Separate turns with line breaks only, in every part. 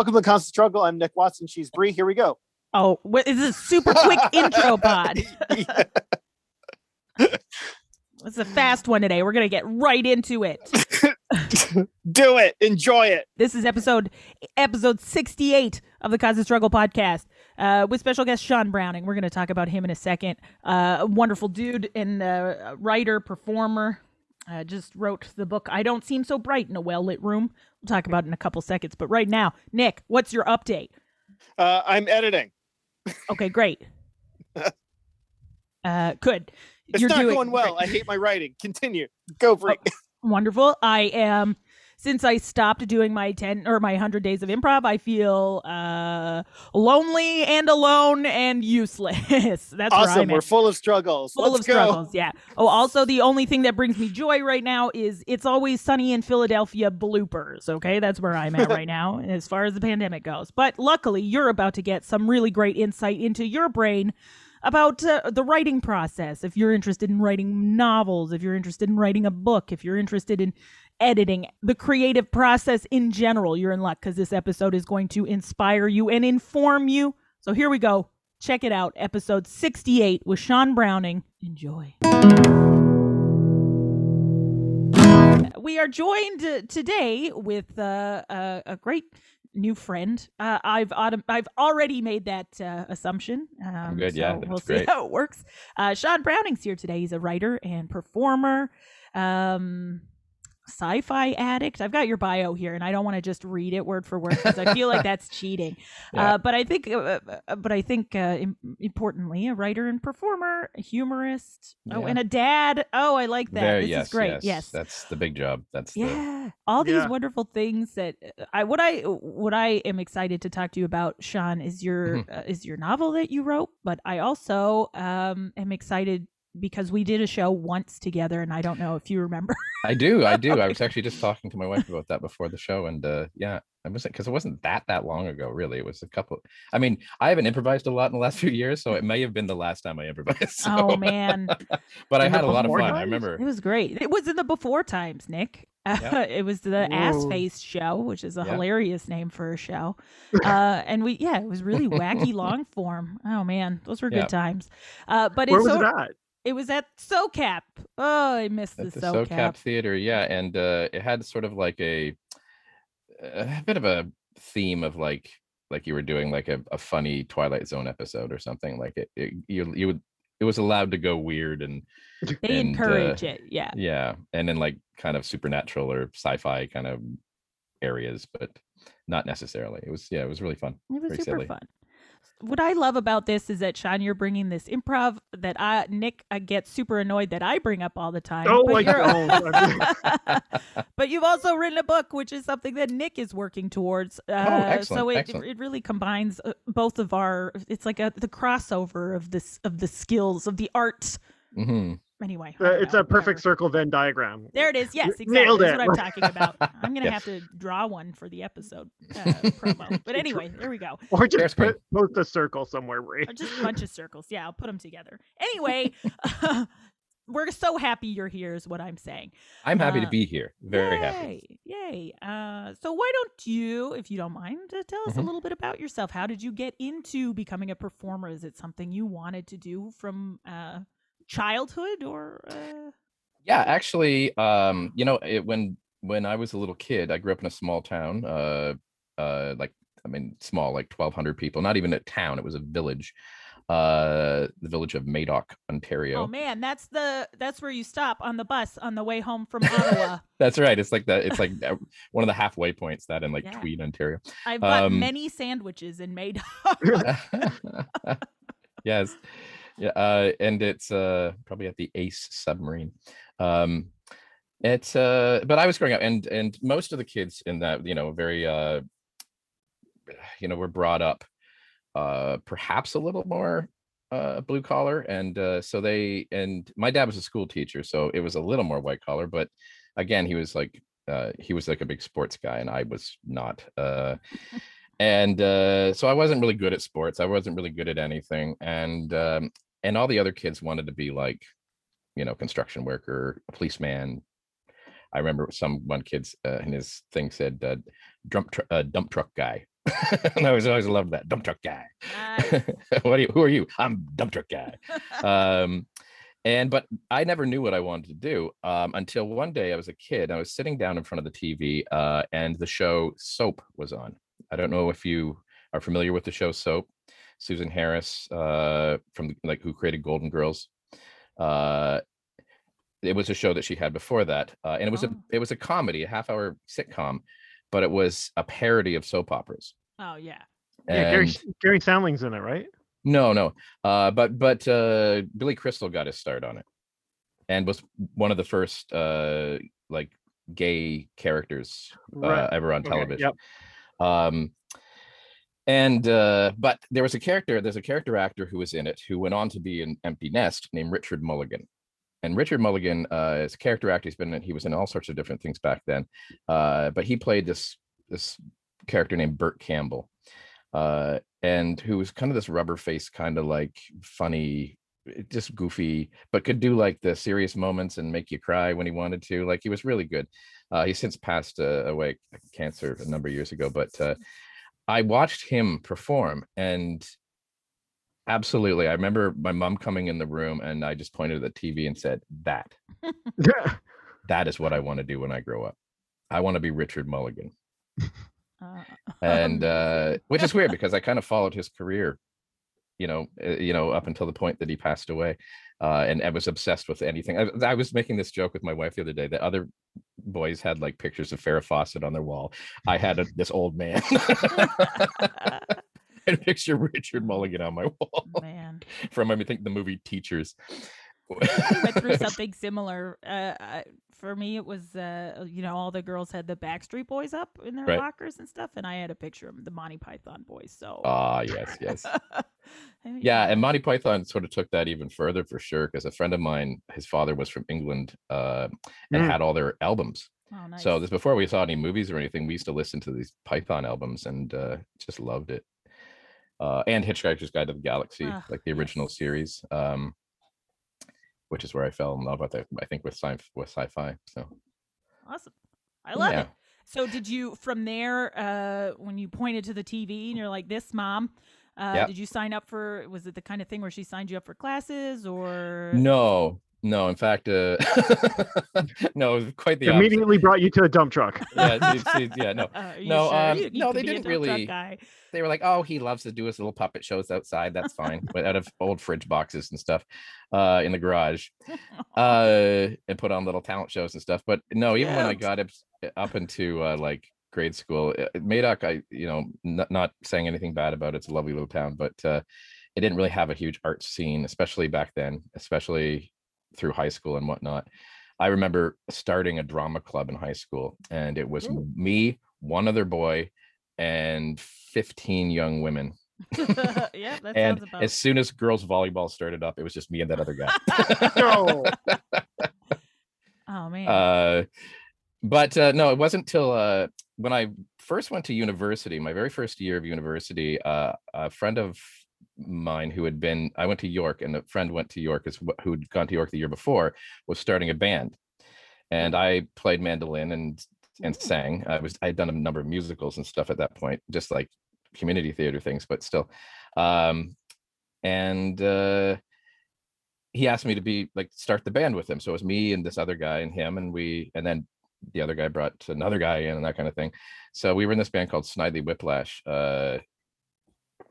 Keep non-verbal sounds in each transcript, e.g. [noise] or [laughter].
Welcome to Constant Struggle. I'm Nick Watson. She's Brie. Here we go.
Oh, what is this super quick [laughs] intro pod? It's a fast one today. We're gonna get right into it. [laughs]
Do it. Enjoy it.
This is episode episode 68 of the Constant Struggle podcast uh, with special guest Sean Browning. We're gonna talk about him in a second. Uh, a wonderful dude and uh, writer, performer. Uh, just wrote the book I Don't Seem So Bright in a Well Lit Room. We'll talk about it in a couple seconds. But right now, Nick, what's your update?
Uh, I'm editing. [laughs]
Okay, great. Uh, good.
It's
You're
not
doing
going well.
great.
I hate my writing. Continue. Go for it. [laughs]
wonderful. I am since I stopped doing my 10 or my 100 days of improv, I feel uh lonely and alone and useless. [laughs] That's
awesome. We're full of struggles.
Full
Let's
of
go.
struggles, yeah. Oh, also the only thing that brings me joy right now is it's always sunny in Philadelphia bloopers. Okay, that's where I'm at [laughs] right now as far as the pandemic goes. But luckily, you're about to get some really great insight into your brain about uh, the writing process. If you're interested in writing novels, if you're interested in writing a book, if you're interested in editing, the creative process in general, you're in luck because this episode is going to inspire you and inform you. So here we go. Check it out. Episode 68 with Sean Browning. Enjoy. We are joined uh, today with uh, a, a great new friend. Uh, I've autom- I've already made that uh, assumption. Um,
good, yeah,
so
that's
we'll see
great.
how it works. Uh, Sean Browning's here today. He's a writer and performer. Um, sci-fi addict. I've got your bio here, and I don't want to just read it word for word because I feel like that's cheating. [laughs]
Yeah.
Uh, but I think, uh, uh, but I think, uh, im- importantly, a writer and performer, a humorist. Oh, and a dad. Oh, I like that.
Very
this
yes,
is great.
Yes,
Yes.
that's the big job. That's the
Yeah, all these
Yeah.
wonderful things that uh, I what I what I am excited to talk to you about, Sean, is your
Mhm.
uh, is your novel that you wrote. But I also um am excited because we did a show once together, and I don't know if you remember. [laughs]
I do, I do. I was actually just talking to my wife about that before the show, and uh yeah, I wasn't because it wasn't that that long ago, really. It was a couple. I mean, I haven't improvised a lot in the last [laughs] few years, so it may have been the last time I improvised. [laughs] so-
oh man,
but I
In the
had a lot of
before
fun. I remember.
it was great. It was in the before times, Nick. Uh,
Yeah.
it was the Ass Face Show, which is a
Yeah.
hilarious name for a show. Uh, and we, yeah, it was really wacky long form. Oh man, those were good
Yeah.
times. Uh, but
Where
it's
was
so,
it at?
It was at SoCap. Oh, I missed the,
the
SoCap.
SoCap theater, yeah, and uh, it had sort of like a, a bit of a theme of like like you were doing like a, a funny Twilight Zone episode or something. Like it, it you you would it was allowed to go weird and [laughs]
They
and, uh,
encourage it. Yeah.
yeah, and then like kind of supernatural or sci-fi kind of areas, but not necessarily. It was yeah, it was really fun.
It was super
silly.
fun. What I love about this is that Sean, you're bringing this improv that I Nick I get super annoyed that I bring up all the time.
Oh,
but
like,
you're- [laughs] [laughs] but you've also written a book, which is something that Nick is working towards. Uh,
Oh, excellent,
So it
excellent.
it really combines uh, both of our. It's like a the crossover of this of the skills of the arts.
hmm
Anyway,
Uh, it's
know,
a perfect
whatever.
circle Venn diagram.
There it is. Yes, [laughs] exactly.
nailed
That's
it.
what I'm talking about. I'm gonna [laughs]
Yeah.
have to draw one for the episode uh, promo. But anyway, there we go.
Or just
Hairspray.
put, post a circle somewhere, Brie.
Or just a bunch of [laughs] circles. Yeah, I'll put them together. Anyway, we're so happy you're here, is what I'm saying.
I'm happy
Uh,
to be here. Very happy.
Yay. Yay. Uh, so, why don't you, if you don't mind, uh, tell us a
Mhm.
little bit about yourself? How did you get into becoming a performer? Is it something you wanted to do from uh, childhood or. Uh...
Yeah, actually, um, you know, it, when when I was a little kid, I grew up in a small town. Uh, uh, like I mean, small, like 1,200 people. Not even a town; it was a village. Uh, the village of Madoc, Ontario.
Oh man, that's the that's where you stop on the bus on the way home from Ottawa. [laughs]
That's right. It's like that. It's like one of the halfway points that in like
Yeah.
Tweed, Ontario.
I've bought
Um,
many sandwiches in Madoc. [laughs] [laughs]
yes. Yeah. Uh, and it's uh, probably at the Ace submarine. Um, it's uh, but I was growing up, and and most of the kids in that, you know, very uh, you know, were brought up uh, perhaps a little more uh, blue collar, and uh, so they and my dad was a school teacher, so it was a little more white collar, but again, he was like uh, he was like a big sports guy, and I was not. Uh, [laughs] and uh, so I wasn't really good at sports. I wasn't really good at anything, and um, and all the other kids wanted to be like, you know, construction worker, policeman. I remember some one kid's uh, and his thing said uh, dump tr- uh, dump truck guy, [laughs] and I was always loved that dump truck guy.
Nice. [laughs]
what are you? Who are you? I'm dump truck guy. um, and but I never knew what I wanted to do um, until one day I was a kid. I was sitting down in front of the TV, uh, and the show Soap was on. I don't know if you are familiar with the show Soap. Susan Harris, uh, from like who created Golden Girls. Uh, it was a show that she had before that, uh, and it was
Oh.
a it was a comedy, a half hour sitcom, but it was a parody of soap operas.
Oh yeah.
Yeah, Gary, Gary Soundling's in it, right?
no, no. Uh, but but uh, Billy Crystal got his start on it, and was one of the first uh, like gay characters uh, ever on
Okay,
television.
Yep.
Um, and uh, but there was a character. There's a character actor who was in it who went on to be an Empty Nest named Richard Mulligan. And Richard Mulligan uh, is a character actor. He's been in, he was in all sorts of different things back then. Uh, but he played this this character named Burt Campbell, uh, and who was kind of this rubber face, kind of like funny, eh, just goofy, but could do like the serious moments and make you cry when he wanted to. Like he was really good. Uh, he's since passed uh, away cancer a number of years ago, but uh, I watched him perform and absolutely, I remember my mom coming in the room and I just pointed at the TV and said, "That, [laughs] that is what I want to do when I grow up. I want to be Richard Mulligan."
Uh, [laughs]
and uh which is weird [laughs] because i kind of followed his career you know uh, you know up until the point that he passed away uh and i was obsessed with anything. I, I was making this joke with my wife the other day that other boys had like pictures of farrah fawcett on their wall. I had a, this old man [laughs] [laughs] and picture richard mulligan on my wall
Man, [laughs]
from i think the movie teachers.
I went through something similar. Uh, for me, it was uh, you know all the girls had the Backstreet Boys up in their
Right.
lockers and stuff, and I had a picture of the Monty Python boys. So
ah yes yes [laughs] yeah and monty python sort of took that even further for sure because a friend of mine his father was from england uh and
Mm.
had all their albums
oh, nice.
So this before we saw any movies or anything, we used to listen to these Python albums and uh, just loved it. Uh, and Hitchhiker's Guide to the Galaxy, like the original
yes.
series, um, which is where I fell in love with it. I think with sci with sci-fi. So
awesome. I love
yeah.
it. So did you from there uh when you pointed to the TV and you're like this mom uh
Yep.
did you sign up for was it the kind of thing where she signed you up for classes or
No, no. In fact, uh, [laughs] no, it was quite the opposite.
Immediately brought you to a dump truck. [laughs]
Yeah, see- see, yeah, no. [laughs]
Are
No,
sure
um,
you need
no, they didn't really- they were like, "Oh, he loves to do his little puppet shows outside. That's fine, but out of old fridge boxes and stuff, uh, in the garage, uh, and put on little talent shows and stuff." But no, even when I got up up into uh, like grade school, uh, Madoc, I you know, not, not saying anything bad about it, it's a lovely little town, but uh, it didn't really have a huge art scene, especially back then, especially through high school and whatnot. I remember starting a drama club in high school, and it was
Ooh.
me, one other boy, and 15 young women. [laughs] [laughs]
yeah, that
and
sounds about
as soon as girls volleyball started up, it was just me and that other guy. [laughs]
No.
Oh man.
uh, but uh, no, it wasn't till uh, when I first went to university, my very first year of university, uh, a friend of mine who had been, I went to York, and a friend went to York, as who'd gone to York the year before, was starting a band, and I played mandolin and and sang. I was I had done a number of musicals and stuff at that point, just like community theater things, but still. Um, and uh, he asked me to be like start the band with him. So it was me and this other guy and him, and we and then the other guy brought another guy in and that kind of thing. So we were in this band called Snidely Whiplash, uh,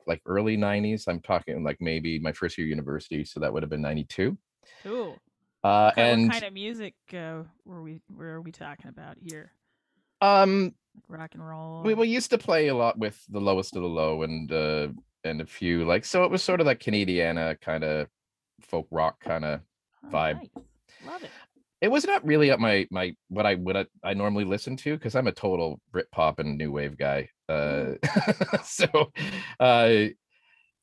like early '90s. I'm talking like maybe my first year university, so that would have been '92.
Cool.
Uh,
kind,
and
what kind of music uh, were we were are we talking about here?
um,
Like rock and roll.
we, we used to play a lot with the lowest of the low and uh and a few like so it was sort of like Canadiana kind of folk rock kind of
Oh,
vibe.
nice. Love it.
It was not really up my my what I would I, I normally listen to because I'm a total Britpop and new wave guy. Uh, [laughs] so, uh,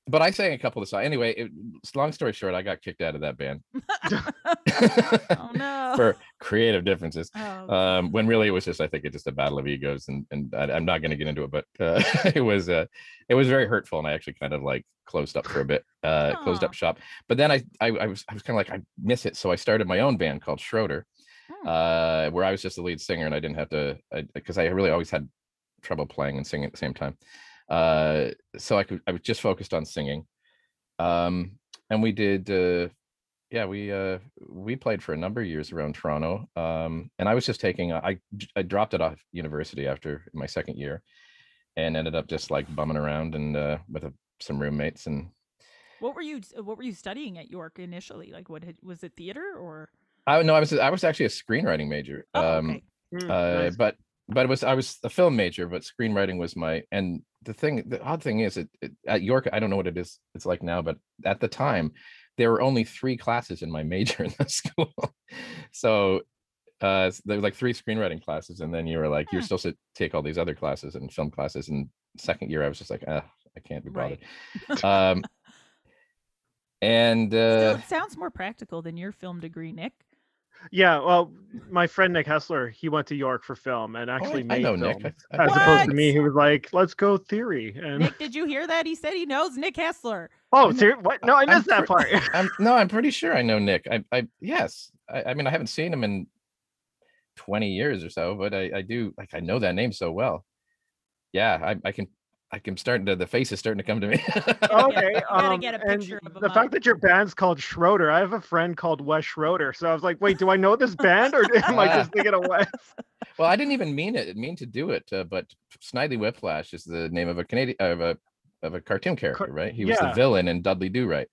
but I sang a couple of songs. Anyway, it, long story short, I got kicked out of that band [laughs] [laughs]
oh no.
for creative differences.
oh,
Um, when really it was just I think it's just a battle of egos, and and I, I'm not going to get into it, but uh, [laughs] it was uh, it was very hurtful, and I actually kind of like closed up for a bit, uh, closed up shop. But then I I, I was I was kind of like I miss it, so I started my own band called Schroeder,
Hmm.
uh, where I was just the lead singer, and I didn't have to because I, really always had trouble playing and singing at the same time. Uh, so I could I was just focused on singing, um, and we did. Uh, yeah, we uh, we played for a number of years around Toronto, um, and I was just taking. I I dropped it off university after my second year, and ended up just like bumming around and uh, with a, some roommates and
What were you What were you studying at York initially? Like, what had, was it theater or?
I no, I was I was actually a screenwriting major.
Oh,
um.
Mm,
uh,
nice.
but but it was I was a film major, but screenwriting was my and the thing the odd thing is it, it at York I don't know what it is it's like now, but at the time there were only three classes in my major [laughs] in the school, so uh there were like three screenwriting classes, and then you were like you're
Hmm.
supposed to take all these other classes and film classes. And second year I was just like, ah, I can't be bothered.
Right. [laughs]
Um, and
Still,
uh,
it sounds more practical than your film degree, Nick.
Yeah, well, my friend Nick Hessler, he went to York for film and
oh, I-
actually
I, know
film,
Nick. I- I
as
think-
opposed to me, he was like, "Let's go theory." And
Nick, did you hear that? He said he knows Nick Hessler.
oh, ser- what? No, I
I'm
missed that
pre-
part. [laughs]
I'm no, I'm pretty sure I know Nick. I, I yes, I, I mean I haven't seen him in 20 years or so, but I, I do like I know that name so well. Yeah, I, I can I can starting to the face is starting to come to me.
okay, [laughs] um,
get a
and
of
the
up.
fact that your band's called Schroeder, I have a friend called Wes Schroeder, so I was like, "Wait, do I know this band, or [laughs] am I just thinking of Wes?" [laughs]
well, I didn't even mean it. I mean to do it, uh, but Snidely Whiplash is the name of a Canadian of a of a cartoon character, right? He was the villain in Dudley Do Right.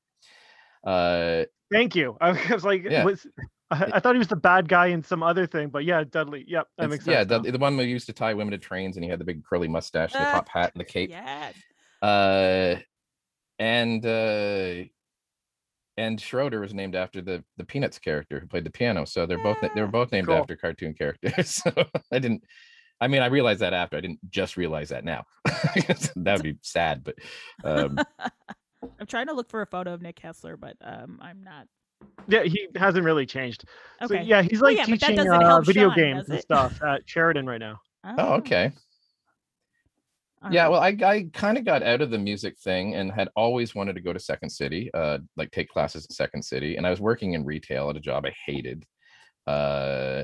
Uh,
Thank you. I was like,
Yeah.
was I, I thought he was the bad guy in some other thing, but yeah, Dudley. Yep, that
it's-
makes sense.
yeah,
now.
Dudley, the one who used to tie women to trains, and he had the big curly mustache, the
Ah,
top hat, and the cape.
Yes.
uh and uh and Schroeder was named after the the Peanuts character who played the piano. So they're both they were both named
cool.
after cartoon characters. [laughs] So I didn't I mean I realized that after I didn't just realize that now. [laughs] that would be sad, but um [laughs]
I'm trying to look for a photo of Nick Hessler, but um, I'm not.
Yeah, he hasn't really changed.
Okay.
So yeah, he's
Well,
like
yeah,
teaching uh, video
Sean,
games and stuff at Sheridan right now. [laughs]
oh okay.
all
Yeah,
right.
well I I kind of got out of the music thing and had always wanted to go to Second City, uh like take classes at Second City. And I was working in retail at a job I hated. Uh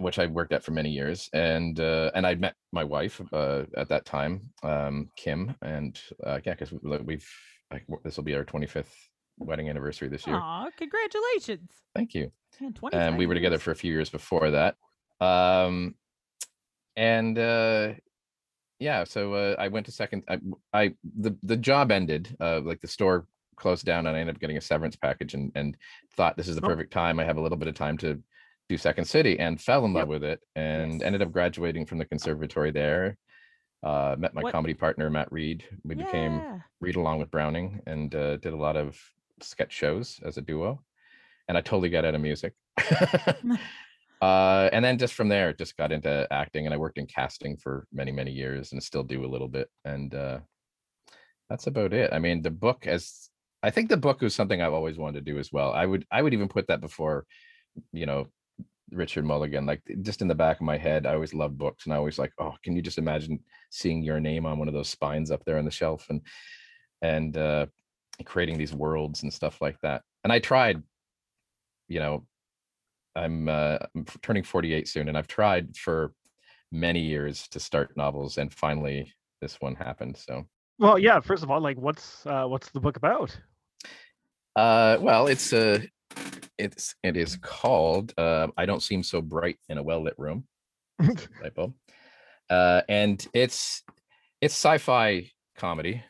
which I worked at for many years, and uh, and I met my wife uh, at that time, um, Kim, and uh, yeah, because we've like, this will be our 25th wedding anniversary this year.
Aw, congratulations.
Thank you.
Man,
And we were together
years.
for a few years before that, um, and uh, yeah, so uh, I went to second. I, I the the job ended, uh, like the store closed down, and I ended up getting a severance package, and and thought this is the
Oh.
perfect time. I have a little bit of time to do Second City, and fell in love with it, and
Yes.
ended up graduating from the conservatory there. Uh, met my
What-
comedy partner Matt Reed. We became
Yeah.
Reed along with Browning and uh, did a lot of sketch shows as a duo. And I totally got out of music. [laughs] [laughs] uh, and then just from there, just got into acting and I worked in casting for many, many years and still do a little bit. And uh, that's about it. I mean, the book as I think the book was something I've always wanted to do as well. I would I would even put that before, you know, Richard Mulligan. Like just in the back of my head, I always loved books and I always like, oh, can you just imagine seeing your name on one of those spines up there on the shelf and and uh creating these worlds and stuff like that. And I tried, you know, I'm uh I'm turning 48 soon and I've tried for many years to start novels and finally this one happened. So
Well, yeah. First of all, like, what's uh, what's the book about?
uh well it's uh it's it is called uh I don't seem so bright in a well-lit room. [laughs] Typo. Uh and it's it's sci-fi comedy.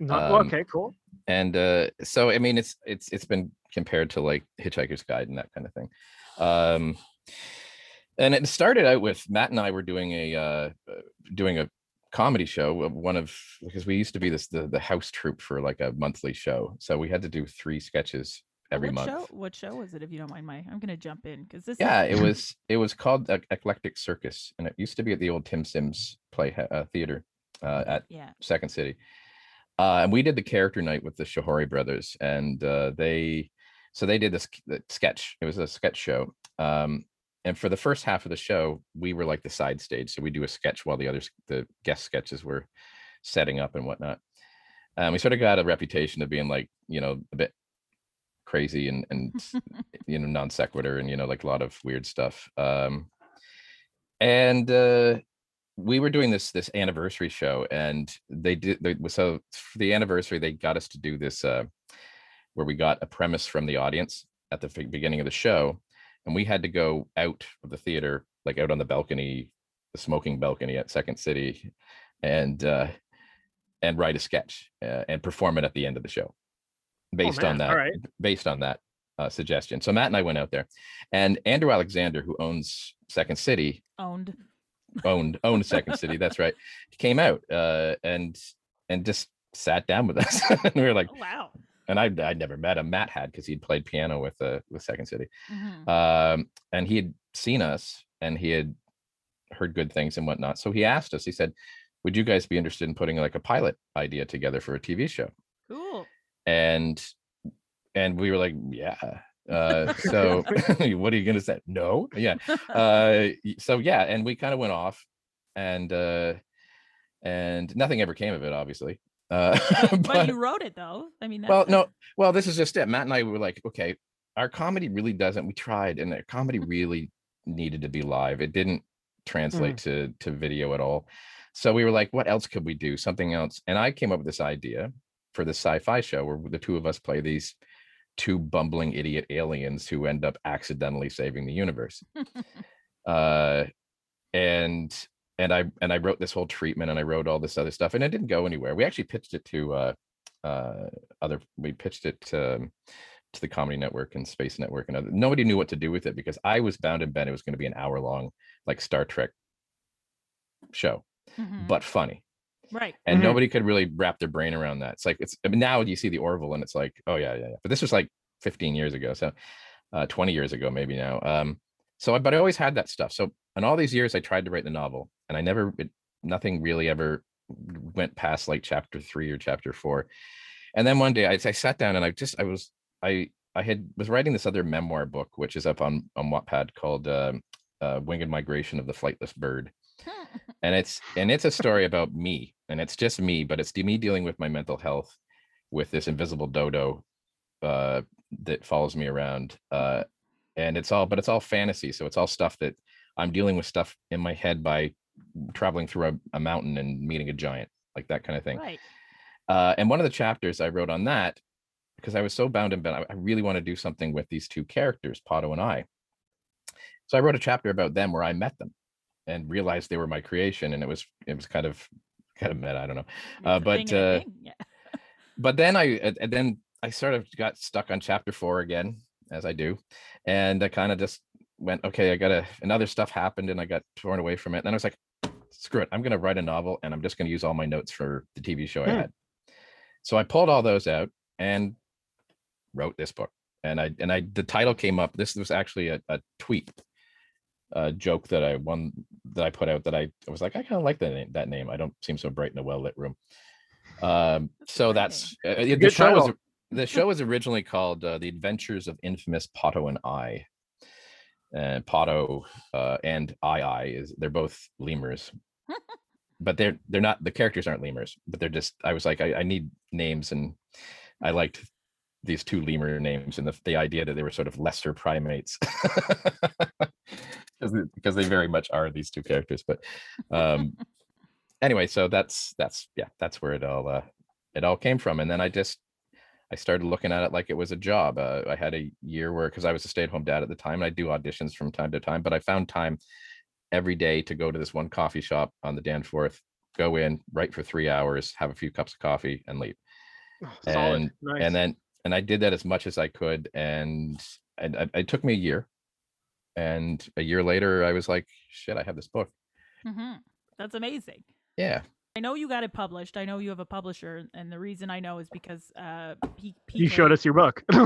Not,
Um,
okay, cool.
and uh so i mean it's it's it's been compared to like hitchhiker's guide and that kind of thing um and it started out with matt and i were doing a uh uh, doing a comedy show of one of because we used to be this the, the house troupe for like a monthly show so we had to do three sketches every
what
month
Show, what show was it, if you don't mind my? I'm gonna jump in because this.
yeah
is,
it [laughs] was it was called Ec- eclectic circus and it used to be at the old tim sims play uh, theater uh, at
Yeah.
Second City. Uh, and we did the character night with the Shahori brothers, and uh, they so they did this sketch. It was a sketch show. Um, and for the first half of the show, we were like the side stage, so we do a sketch while the others, the guest sketches, were setting up and whatnot. Um, we sort of got a reputation of being like you know a bit crazy and and [laughs] you know non sequitur and you know like a lot of weird stuff. Um, and uh, we were doing this this anniversary show and they did they, so for the anniversary they got us to do this uh where we got a premise from the audience at the beginning of the show and we had to go out of the theater like out on the balcony the smoking balcony at second city and uh and write a sketch uh, and perform it at the end of the show based on that
all right.
based on that uh, suggestion so matt and i went out there and andrew alexander who owns second city
Owned.
Owned owned second city that's right he came out uh and and just sat down with us [laughs] and we were like
Oh, wow.
and i i'd never met him matt had because he'd played piano with uh with second city
Mhm.
um and he had seen us and he had heard good things and whatnot so he asked us he said would you guys be interested in putting like a pilot idea together for a tv show
Cool.
and and we were like yeah uh [laughs] so [laughs] what are you gonna say? No? Yeah. [laughs] Uh so yeah and we kind of went off and uh and nothing ever came of it obviously. Uh
But,
but
you wrote it though. I mean,
well no well this is just it. Matt and i were like okay our comedy really doesn't we tried and the comedy really needed to be live. It didn't translate to to video at all. So we were like what else could we do? Something else. And i came up with this idea for the sci-fi show where the two of us play these two bumbling idiot aliens who end up accidentally saving the universe. [laughs] Uh and and i and i wrote this whole treatment and i wrote all this other stuff and it didn't go anywhere. We actually pitched it to uh uh other we pitched it to, um, to the comedy network and space network and other nobody knew what to do with it because i was bound and bent it was going to be an hour long like star trek show
Mhm.
but funny
right.
and
Mhm.
nobody could really wrap their brain around that. It's like it's I mean, now you see the Orville and it's like, oh yeah, yeah, yeah. But this was like 15 years ago, so uh, 20 years ago maybe now. Um, so I- but I always had that stuff. So in all these years, I tried to write the novel, and I never, it, nothing really ever went past like chapter three or chapter four. And then one day I, I sat down and I just I was I I had was writing this other memoir book which is up on on Wattpad called um uh, Winged Migration of the Flightless Bird [laughs] and it's and it's a story about me and it's just me but it's me dealing with my mental health with this invisible dodo uh that follows me around uh and it's all but it's all fantasy so it's all stuff that i'm dealing with stuff in my head by traveling through a, a mountain and meeting a giant like that kind of thing
Right.
uh, and one of the chapters I wrote on that, because I was so bound and bent, I, I really want to do something with these two characters, Potto and I. So I wrote a chapter about them where I met them and realized they were my creation, and it was it was kind of [laughs] kind of meta. I don't know, uh, but,
a
uh,
yeah.
but then I and then I sort of got stuck on chapter four again, as I do, and I kind of just went, okay, I gotta another stuff happened, and I got torn away from it. And then I was like, screw it, I'm gonna write a novel, and I'm just gonna use all my notes for the TV show I
Hmm.
had. So I pulled all those out and wrote this book. And I and I the title came up. This was actually a, a tweet, a joke that I one that I put out that I, I was like, I kind of like that name. That name. I don't seem so bright in a well lit room. Um, so that's uh, the
Good
show was the [laughs] show was originally called uh, The Adventures of Infamous Potto and I. And Potto uh, and I I is they're both lemurs, but they're they're not the characters aren't lemurs, but they're just I was like I, I need names and I liked these two lemur names and the, the idea that they were sort of lesser primates [laughs] because they, because they very much are these two characters. But um, anyway, so that's that's yeah that's where it all uh, it all came from, and then I just I started looking at it like it was a job. Uh, I had a year where because I was a stay at home dad at the time, and I do auditions from time to time, but I found time every day to go to this one coffee shop on the Danforth, go in, write for three hours, have a few cups of coffee, and leave
Oh,
and
nice.
and then and I did that as much as I could, and and I- it took me a year, and a year later I was like, shit, I have this book.
Mhm. That's amazing.
Yeah,
I know you got it published. I know you have a publisher, and the reason I know is because uh, P-
you showed us your book. [laughs]
A,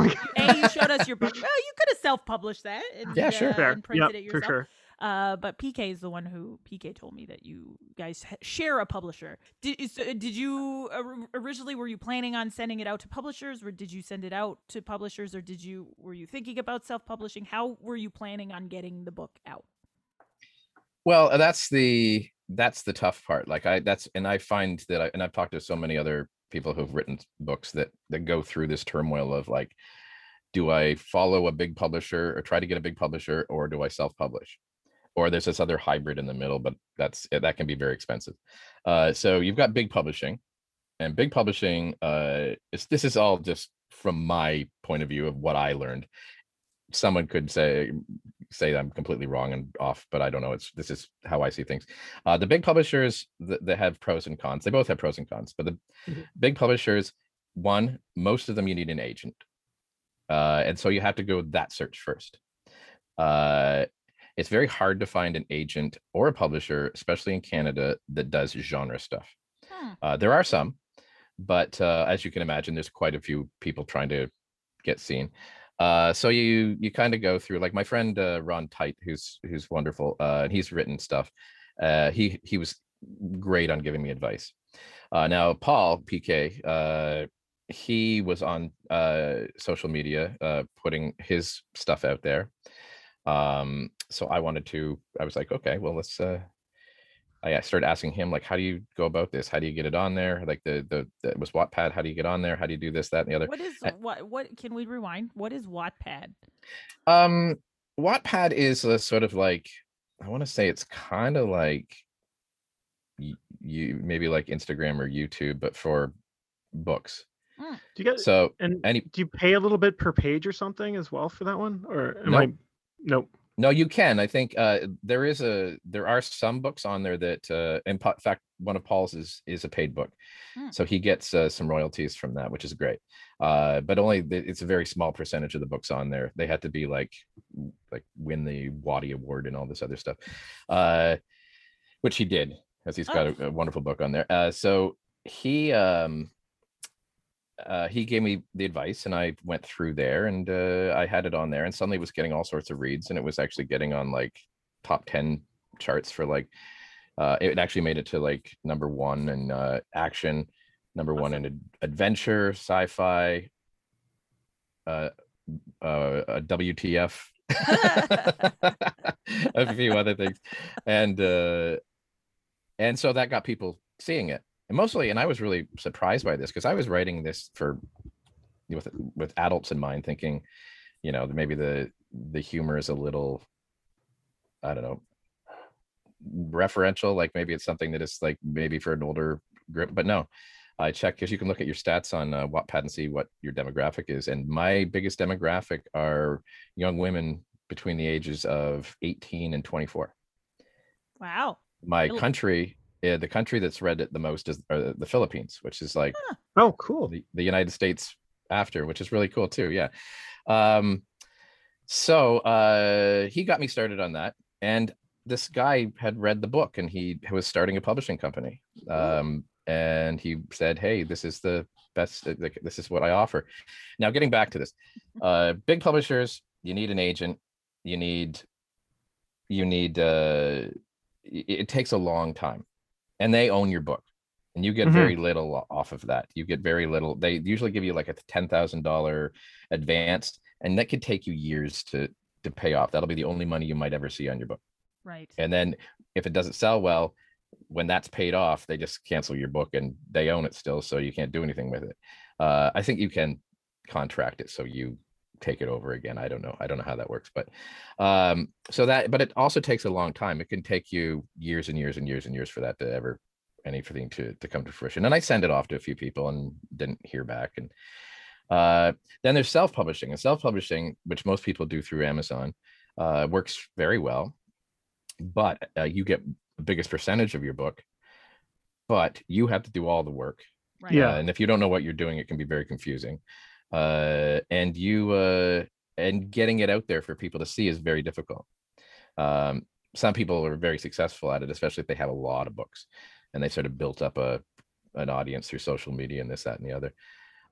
you showed us your book. Well, you could have self-published that. And,
Yeah, sure.
uh,
Fair.
and printed
Yep,
it
for
yourself.
sure.
Uh, but PK is the one who PK told me that you guys share a publisher. Did did you originally were you planning on sending it out to publishers, or did you send it out to publishers, or did you were you thinking about self-publishing? How were you planning on getting the book out?
well, that's the that's the tough part. Like I that's and I find that I and I've talked to so many other people who've written books that that go through this turmoil of like, do I follow a big publisher or try to get a big publisher, or do I self-publish? Or there's this other hybrid in the middle, but that's that can be very expensive. Uh, so you've got big publishing, and big publishing uh, is this is all just from my point of view of what I learned. Someone could say say I'm completely wrong and off, but I don't know. It's this is how I see things. Uh, the big publishers that, that have pros and cons. They both have pros and cons, but the
Mhm.
big publishers, one, most of them you need an agent, uh, and so you have to go that search first. Uh, it's very hard to find an agent or a publisher, especially in Canada, that does genre stuff.
Hmm.
Uh, there are some, but uh, as you can imagine, there's quite a few people trying to get seen. Uh, so you you kind of go through like my friend uh, Ron Tite, who's who's wonderful, uh, and he's written stuff. Uh, he he was great on giving me advice. Uh, now Paul PK, uh, he was on uh, social media uh, putting his stuff out there. Um, so I wanted to. I was like, okay, well let's. Uh, I I started asking him like, how do you go about this? How do you get it on there? Like the the, the it was Wattpad. How do you get on there? How do you do this, that, and the other?
What is what? What can we rewind? What is Wattpad?
Um, Wattpad is a sort of like I want to say it's kind of like y- you maybe like Instagram or YouTube, but for books.
Do you get
So
and
any
do you pay a little bit per page or something as well for that one? Or am
Nope.
I nope.
No, you can. I think uh, there is a there are some books on there that uh, in fact one of Paul's is is a paid book,
Hmm.
so he gets uh, some royalties from that, which is great. Uh, but only the, it's a very small percentage of the books on there. They had to be like like win the Watty Award and all this other stuff, uh, which he did, as he's got a, a wonderful book on there. Uh, so he um, uh, he gave me the advice, and I went through there, and uh, I had it on there, and suddenly it was getting all sorts of reads, and it was actually getting on like top ten charts for like. Uh, it actually made it to like number one in uh, action, number one in ad- adventure, sci-fi, uh, uh, a WTF, [laughs] a few other things, and uh, and so that got people seeing it, and mostly, and I was really surprised by this because I was writing this for with with adults in mind, thinking, you know, maybe the the humor is a little, I don't know, referential, like maybe it's something that is like maybe for an older group, but no. I check because you can look at your stats on uh, Wattpad and see what your demographic is, and my biggest demographic are young women between the ages of 18 and 24.
Wow.
My country, uh, the country that's read it the most is uh, the Philippines, which is like
Oh, cool.
the, the United States after, which is really cool too. Yeah. Um, so uh, he got me started on that, and this guy had read the book, and he was starting a publishing company. Um, and he said, "Hey, this is the best. uh, like, This is what I offer." Now, getting back to this, uh, big publishers, you need an agent. You need, you need. Uh, it, it takes a long time, and they own your book and you get
Mhm.
very little off of that. You get very little. They usually give you like a ten thousand dollar advance, and that could take you years to to pay off. That'll be the only money you might ever see on your book.
Right.
And then if it doesn't sell well, when that's paid off, they just cancel your book and they own it still, so you can't do anything with it. Uh, I think you can contract it so you take it over again. I don't know. I don't know how that works, but um, so that but it also takes a long time. It can take you years and years and years and years for that to ever anything to to come to fruition. And I send it off to a few people and didn't hear back. And uh, then there's self-publishing. And self-publishing, which most people do through Amazon, uh, works very well. But uh, you get the biggest percentage of your book, but you have to do all the work.
Right.
Yeah.
Uh, and if you don't know what you're doing, it can be very confusing. Uh, and you uh, and getting it out there for people to see is very difficult. Um, some people are very successful at it, especially if they have a lot of books and they sort of built up a an audience through social media and this, that, and the other.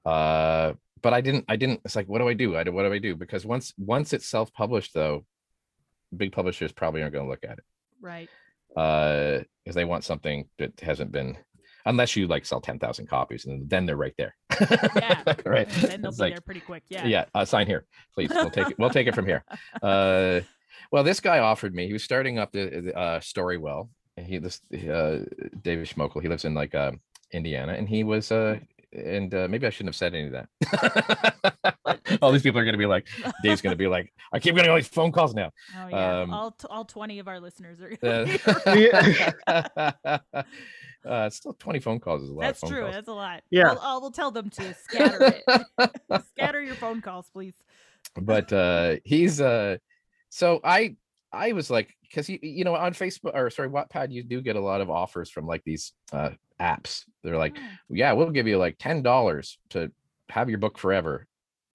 Uh, but I didn't. I didn't. It's like, what do I do? I do. What do I do? Because once once it's self published, though, big publishers probably aren't going to look at it
Right.
uh because they want something that hasn't been unless you like sell 10,000 copies and then they're right there [laughs]
Yeah.
right
then they'll
It's
be
like,
there pretty quick. Yeah.
yeah uh, sign here please we'll take it we'll take it from here uh well this guy offered me he was starting up the the, uh Story Well he this uh david schmokel he lives in like uh indiana and he was uh and uh, maybe I shouldn't have said any of that. [laughs] all these people are going to be like, Dave's going to be like, I keep getting all these phone calls now.
Oh yeah,
Um,
all t- all twenty of our listeners are. Gonna
uh, [laughs] still 20 phone calls is a lot
That's
of phone
true.
calls.
That's a lot.
Yeah.
I'll, I'll, we'll tell them to scatter it. [laughs] scatter your phone calls, please.
but uh he's uh so i i was like because you you know on facebook or sorry wattpad you do get a lot of offers from like these uh apps they're like
Mm.
yeah we'll give you like ten dollars to have your book forever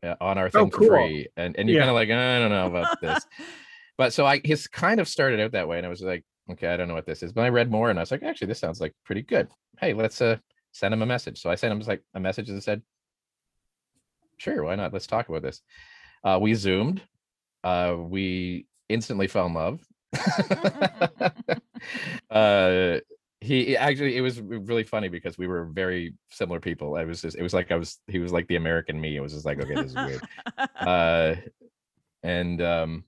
uh, on our thing for
cool.
free and and you're
Yeah.
kind of like i don't know about this [laughs] but so i his kind of started out that way and i was like okay i don't know what this is but i read more and i was like actually this sounds like pretty good. Hey let's uh send him a message. So i sent him just like a message that said sure why not? Let's talk about this. Uh we zoomed uh we instantly fell in love. [laughs] Uh he he- actually it was really funny because we were very similar people. I was just it was like i was he was like the american me. It was just like okay this is weird. [laughs] Uh and um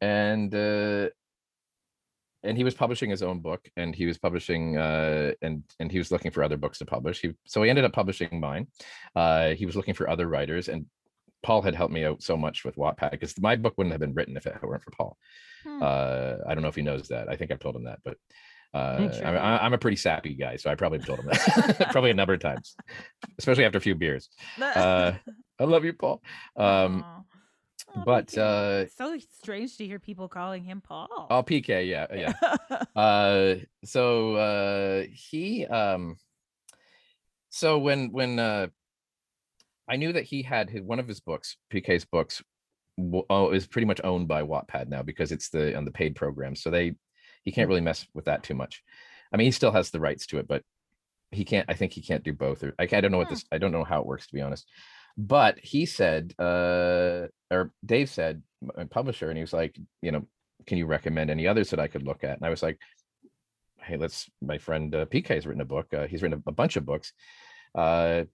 and uh and he was publishing his own book and he was publishing uh and and he was looking for other books to publish. He so he ended up publishing mine. Uh he was looking for other writers and paul had helped me out so much with wattpad because my book wouldn't have been written if it weren't for paul.
Hmm.
uh i don't know if he knows that. I think i've told him that but uh I'm, a pretty sappy guy so i probably told him that [laughs] probably a number of times especially after a few beers. Uh i love you paul. [laughs] Um.
Oh,
but, uh,
so strange to hear people calling him Paul.
oh pk yeah [laughs] yeah uh so uh he um so when when uh i knew that he had his, one of his books pk's books oh, is pretty much owned by wattpad now because it's the on the paid program so they he can't really mess with that too much i mean he still has the rights to it but he can't i think he can't do both or i, I don't know what
Hmm.
this i don't know how it works to be honest but he said uh or dave said my publisher and he was like you know can you recommend any others that i could look at? And i was like hey let's my friend uh, pk has written a book uh, he's written a, a bunch of books. Uh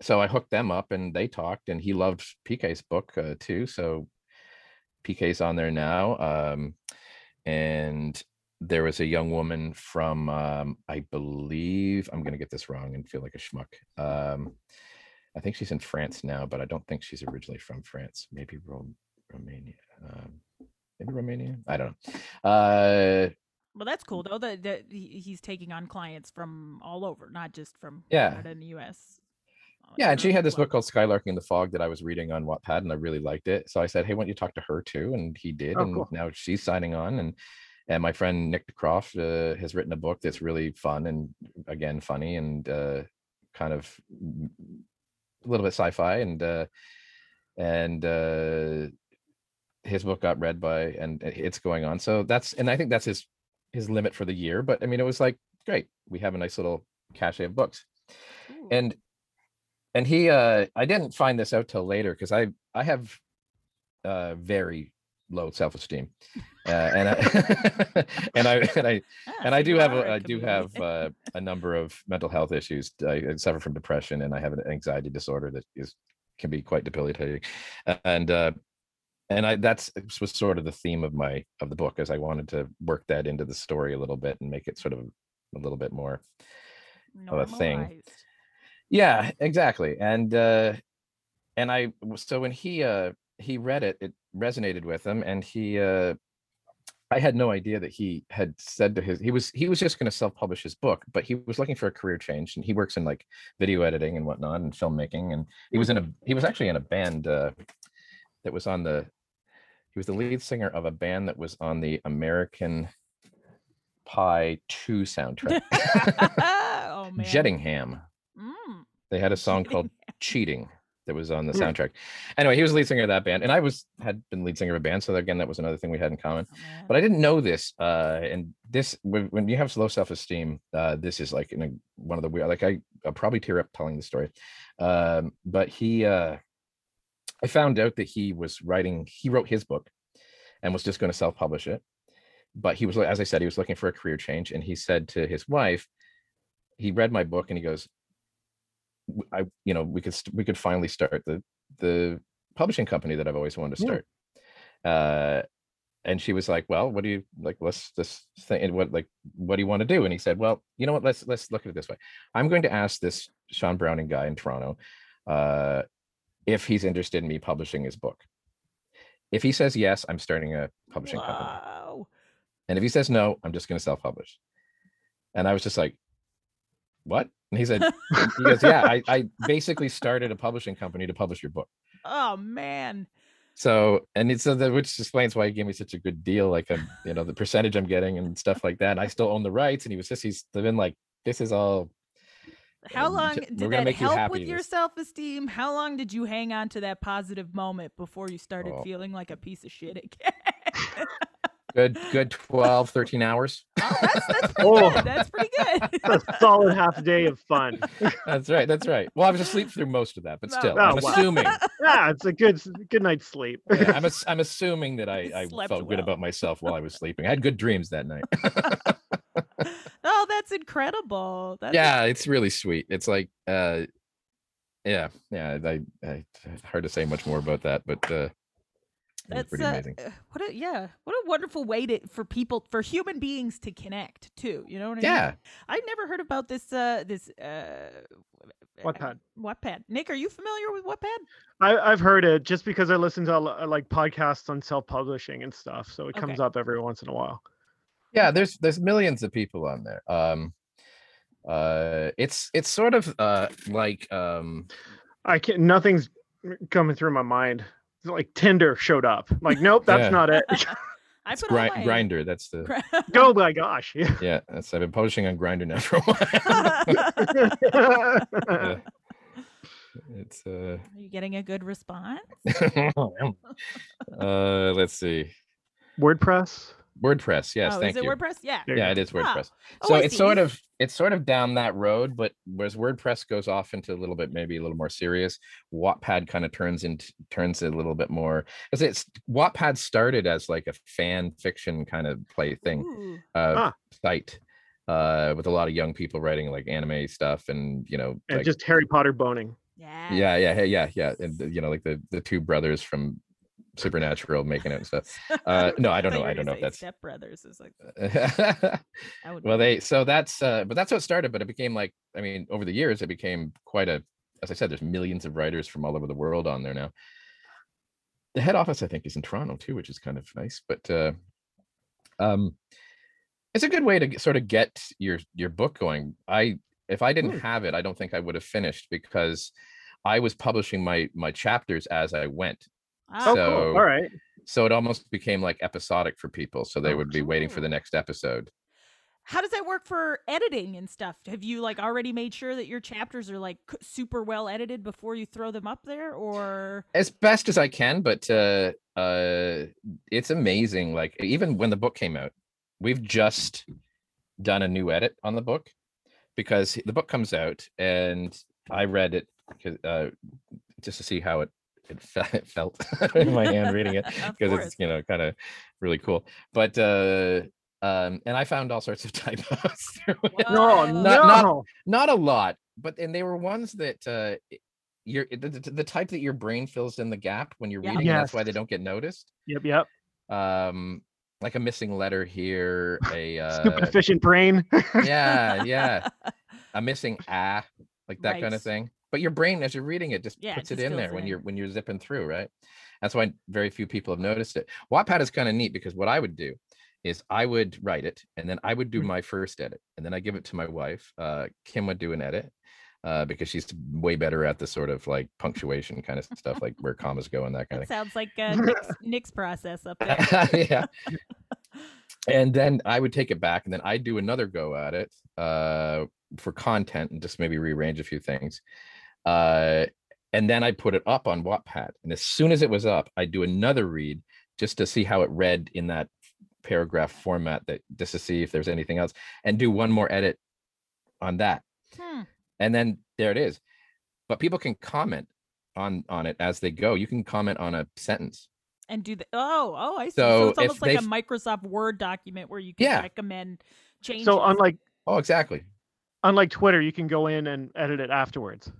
so i hooked them up and they talked and he loved pk's book uh, too so pk's on there now um and there was a young woman from um i believe i'm going to get this wrong and feel like a schmuck um i think she's in france now but i don't think she's originally from france maybe Ro- romania um maybe romania i don't know uh
well, that's cool though. That, that he's taking on clients from all over, not just from
Yeah.
Canada and the U.S.
Yeah, and she had this book called Skylarking in the Fog that I was reading on Wattpad, and I really liked it. So I said, "Hey, why don't you talk to her too?" And he did,
Oh,
and
cool.
now she's signing on. And and my friend Nick DeCroft uh, has written a book that's really fun and again funny and uh, kind of a little bit sci-fi and uh, and uh, his book got read by and it's going on. So that's and I think that's his his limit for the year. But I mean, it was like great. We have a nice little cache of books
Ooh.
and and he uh i didn't find this out till later because i i have uh very low self-esteem. Uh, and i [laughs] and i and i [laughs]
Ah,
and i do have a, i do have uh, a number of mental health issues. I, suffer from depression and i have an anxiety disorder that is can be quite debilitating. And uh and i that's was sort of the theme of my of the book as i wanted to work that into the story a little bit and make it sort of a little bit more of a thing.
Normalized.
yeah exactly. And uh and I so when he uh he read it it resonated with him and he uh i had no idea that he had said to his he was he was just going to self-publish his book but he was looking for a career change and he works in like video editing and whatnot and filmmaking and he was in a he was actually in a band uh that was on the he was the lead singer of a band that was on the american pie 2 soundtrack [laughs]
oh man.
jettingham
Mm.
they had a song called cheating that was on the
Hmm.
soundtrack. Anyway he was lead singer of that band and i was had been lead singer of a band so again that was another thing we had in common.
Oh,
but i didn't know this uh and this when, when you have low self-esteem uh this is like in a, one of the weird like i i'll probably tear up telling the story. Um but he uh i found out that he was writing he wrote his book and was just going to self-publish it. But he was as i said he was looking for a career change and he said to his wife he read my book and he goes I, you know, we could st- we could finally start the the publishing company that I've always wanted to
Yeah.
start. Uh, and she was like, "Well, what do you like? Let's this thing. What like what do you want to do?" And he said, "Well, you know what? Let's let's look at it this way. I'm going to ask this Sean Browning guy in Toronto uh, if he's interested in me publishing his book. If he says yes, I'm starting a publishing company. And if he says no, I'm just going to self-publish." And I was just like, "What?" And he said, [laughs] "He goes, yeah, I, I basically started a publishing company to publish your book."
Oh man.
So, and it's so that which explains why he gave me such a good deal, like I'm, you know, the percentage I'm getting and stuff like that. And I still own the rights, and he was just he's been like, this is all.
How
Um,
long did that
you
help
happy
with your self-esteem? How long did you hang on to that positive moment before you started
Oh.
feeling like a piece of shit again? [laughs]
Good, good 12, 13 hours.
Oh, that's that's pretty
Oh.
good. That's pretty good. [laughs]
a solid half day of fun.
That's right. That's right. Well, I was asleep through most of that, but still,
Oh,
I'm
wow.
assuming. [laughs]
Yeah, it's a good good night's sleep.
yeah, I'm, [laughs] ass- I'm assuming that I, I
Slept
felt good about myself while I was sleeping. I had good dreams that night.
oh, that's incredible. That's
yeah, it's really sweet. It's like, uh, yeah, yeah. I, I, it's hard to say much more about that, but uh, it was
That's
pretty
uh,
amazing.
uh, what a yeah, what a wonderful way to for people for human beings to connect too. You know what I mean?
Yeah.
I never heard about this uh this uh
Wattpad.
Wattpad. Nick, are you familiar with Wattpad?
I, I've heard it just because I listen to like podcasts on self-publishing and stuff, so it comes
Okay.
up every once in a while.
yeah there's there's millions of people on there um uh it's it's sort of uh like um
I can't. Nothing's coming through my mind. It's like Tinder showed up. Like, nope, that's
Yeah.
not it. [laughs] [laughs]
I put all
gri-
my-
Grindr that's the
Gri- [laughs]
oh my gosh. Yeah.
yeah that's i've been publishing on Grindr now for a while Yeah. it's uh
Are you getting a good response?
uh let's see
WordPress.
Wordpress yes
oh,
thank
is it
you
WordPress? Yeah.
Yeah it is wordpress
Oh,
so
I
it's sort of it's sort of down that road but whereas wordpress goes off into a little bit maybe a little more serious wattpad kind of turns into turns it a little bit more because it's wattpad started as like a fan fiction kind of play thing uh
Ah.
site uh with a lot of young people writing like anime stuff and you know
And
like,
just Harry Potter boning.
Yeah.
yeah yeah yeah yeah and you know like the the two brothers from supernatural making it and stuff [laughs] uh no i don't know i don't know if that's
Step Brothers is like [laughs] that
well they so that's uh but that's how it started but it became like i mean over the years it became quite a as i said there's millions of writers from all over the world on there now. The head office i think is in toronto too which is kind of nice but uh um it's a good way to sort of get your your book going. I if i didn't
Hmm.
have it i don't think i would have finished because i was publishing my my chapters as i went
Oh,
So-
cool. All right.
so it almost became like episodic for people so they
Oh,
would be waiting for the next episode
How does that work for editing and stuff? Have you like already made sure that your chapters are like super well edited before you throw them up there or
as best as I can, but uh uh it's amazing. Like even when the book came out, we've just done a new edit on the book because the book comes out and I read it 'cause, uh just to see how it it, fe- [laughs] it felt [laughs] in my hand reading it [laughs] because it's you know kind of really cool. But uh um and I found all sorts of typos.
No,
Whoa.
no.
Not- not- not a lot but and they were ones that uh i- you're the, the, the type that your brain fills in the gap when you're
Yeah.
reading and that's why they don't get noticed
Yep. Yep.
um like a missing letter here a
Stupid
uh
efficient brain.
yeah yeah a missing ah like that kind of thing but your brain as you're reading it just
Yeah,
puts it
just
in
fills
there when
in.
you're when you're zipping through right that's why very few people have noticed it wattpad is kind of neat because what i would do is i would write it and then i would do
Mm.
my first edit and then i give it to my wife uh kim would do an edit uh because she's way better at the sort of like punctuation kind of stuff like where commas go and that kind
that
of
sounds like uh, Nick's, [laughs] Nick's process up there. [laughs]
yeah [laughs] and then I would take it back and then I'd do another go at it uh, for content and just maybe rearrange a few things. Uh, and then I put it up on Wattpad. And as soon as it was up, I'd do another read just to see how it read in that paragraph format that just to see if there's anything else and do one more edit on that.
Hmm.
And then there it is. But people can comment on on it as they go. You can comment on a sentence.
And do the oh oh I see. So,
So
it's almost like a
they've-
Microsoft Word document where you can
Yeah.
recommend changes.
so unlike
Oh, exactly.
unlike Twitter, you can go in and edit it afterwards.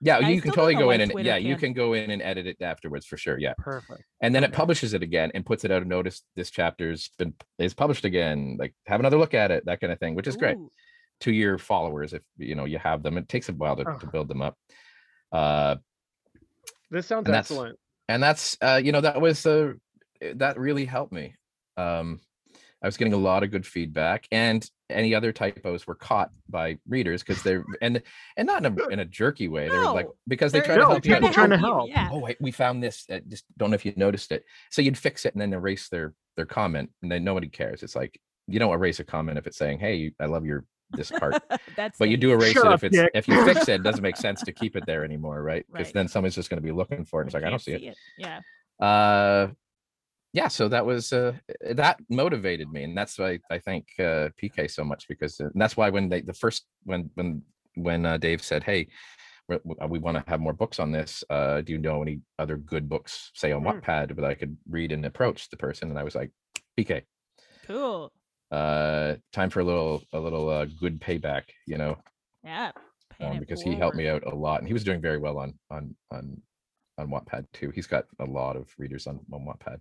Yeah,
I
you can totally go in and
Twitter
yeah, you
can't-
can go in and edit it afterwards for sure. Yeah.
Perfect.
And then it publishes it again and puts it out a notice this chapter's been is published again. Like have another look at it, that kind of thing, which is great to your followers if you know you have them. It takes a while to, to
Oh.
build them up. Uh
This sounds
And
excellent.
and that's uh you know that was uh that really helped me um i was getting a lot of good feedback and any other typos were caught by readers because they're and and not in a, in a jerky way they were like because they
they're-
try to help you
people trying to help.
Yeah.
oh wait, we found this uh, just don't know if you noticed it. So you'd fix it and then erase their their comment and then nobody cares. It's like you don't erase a comment if it's saying hey i love your this part. [laughs]
That's
but you do erase
Shut
it
up,
if it's
Dick.
if you fix it it doesn't make [laughs] sense to keep it there anymore right? Because
Right.
then someone's just going to be looking for it. And it's like i don't
can't
see it.
Yeah.
uh yeah so that was uh that motivated me and that's why i thank uh pk so much because uh, that's why when they the first when when when uh, dave said hey we, we want to have more books on this uh do you know any other good books say on
Hmm.
wattpad that i could read and approach the person and i was like pk
Cool.
uh time for a little a little uh good payback you know
Yeah.
um, because he helped me out a lot, and he was doing very well on on on on Wattpad too. He's got a lot of readers on on Wattpad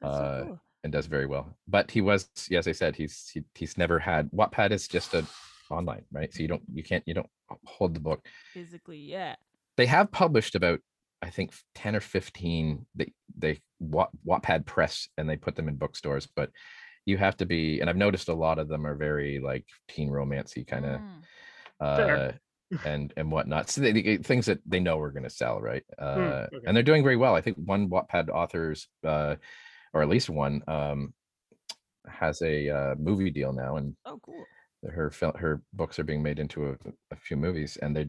That's so
uh,
cool.
and does very well. But he was, yeah, as I said, he's he, he's never had Wattpad is just a online, right? So you don't you can't you don't hold the book.
Physically, yeah.
They have published about I think ten or fifteen. They they Watt, Wattpad press and they put them in bookstores, but you have to be. And I've noticed a lot of them are very like teen romancy kind of
Mm.
uh and and whatnot so they, they- things that they know we're going to sell right uh
okay.
and they're doing very well i think one wattpad authors uh or at least one um has a uh, movie deal now and
Oh, cool.
her her books are being made into a, a few movies and they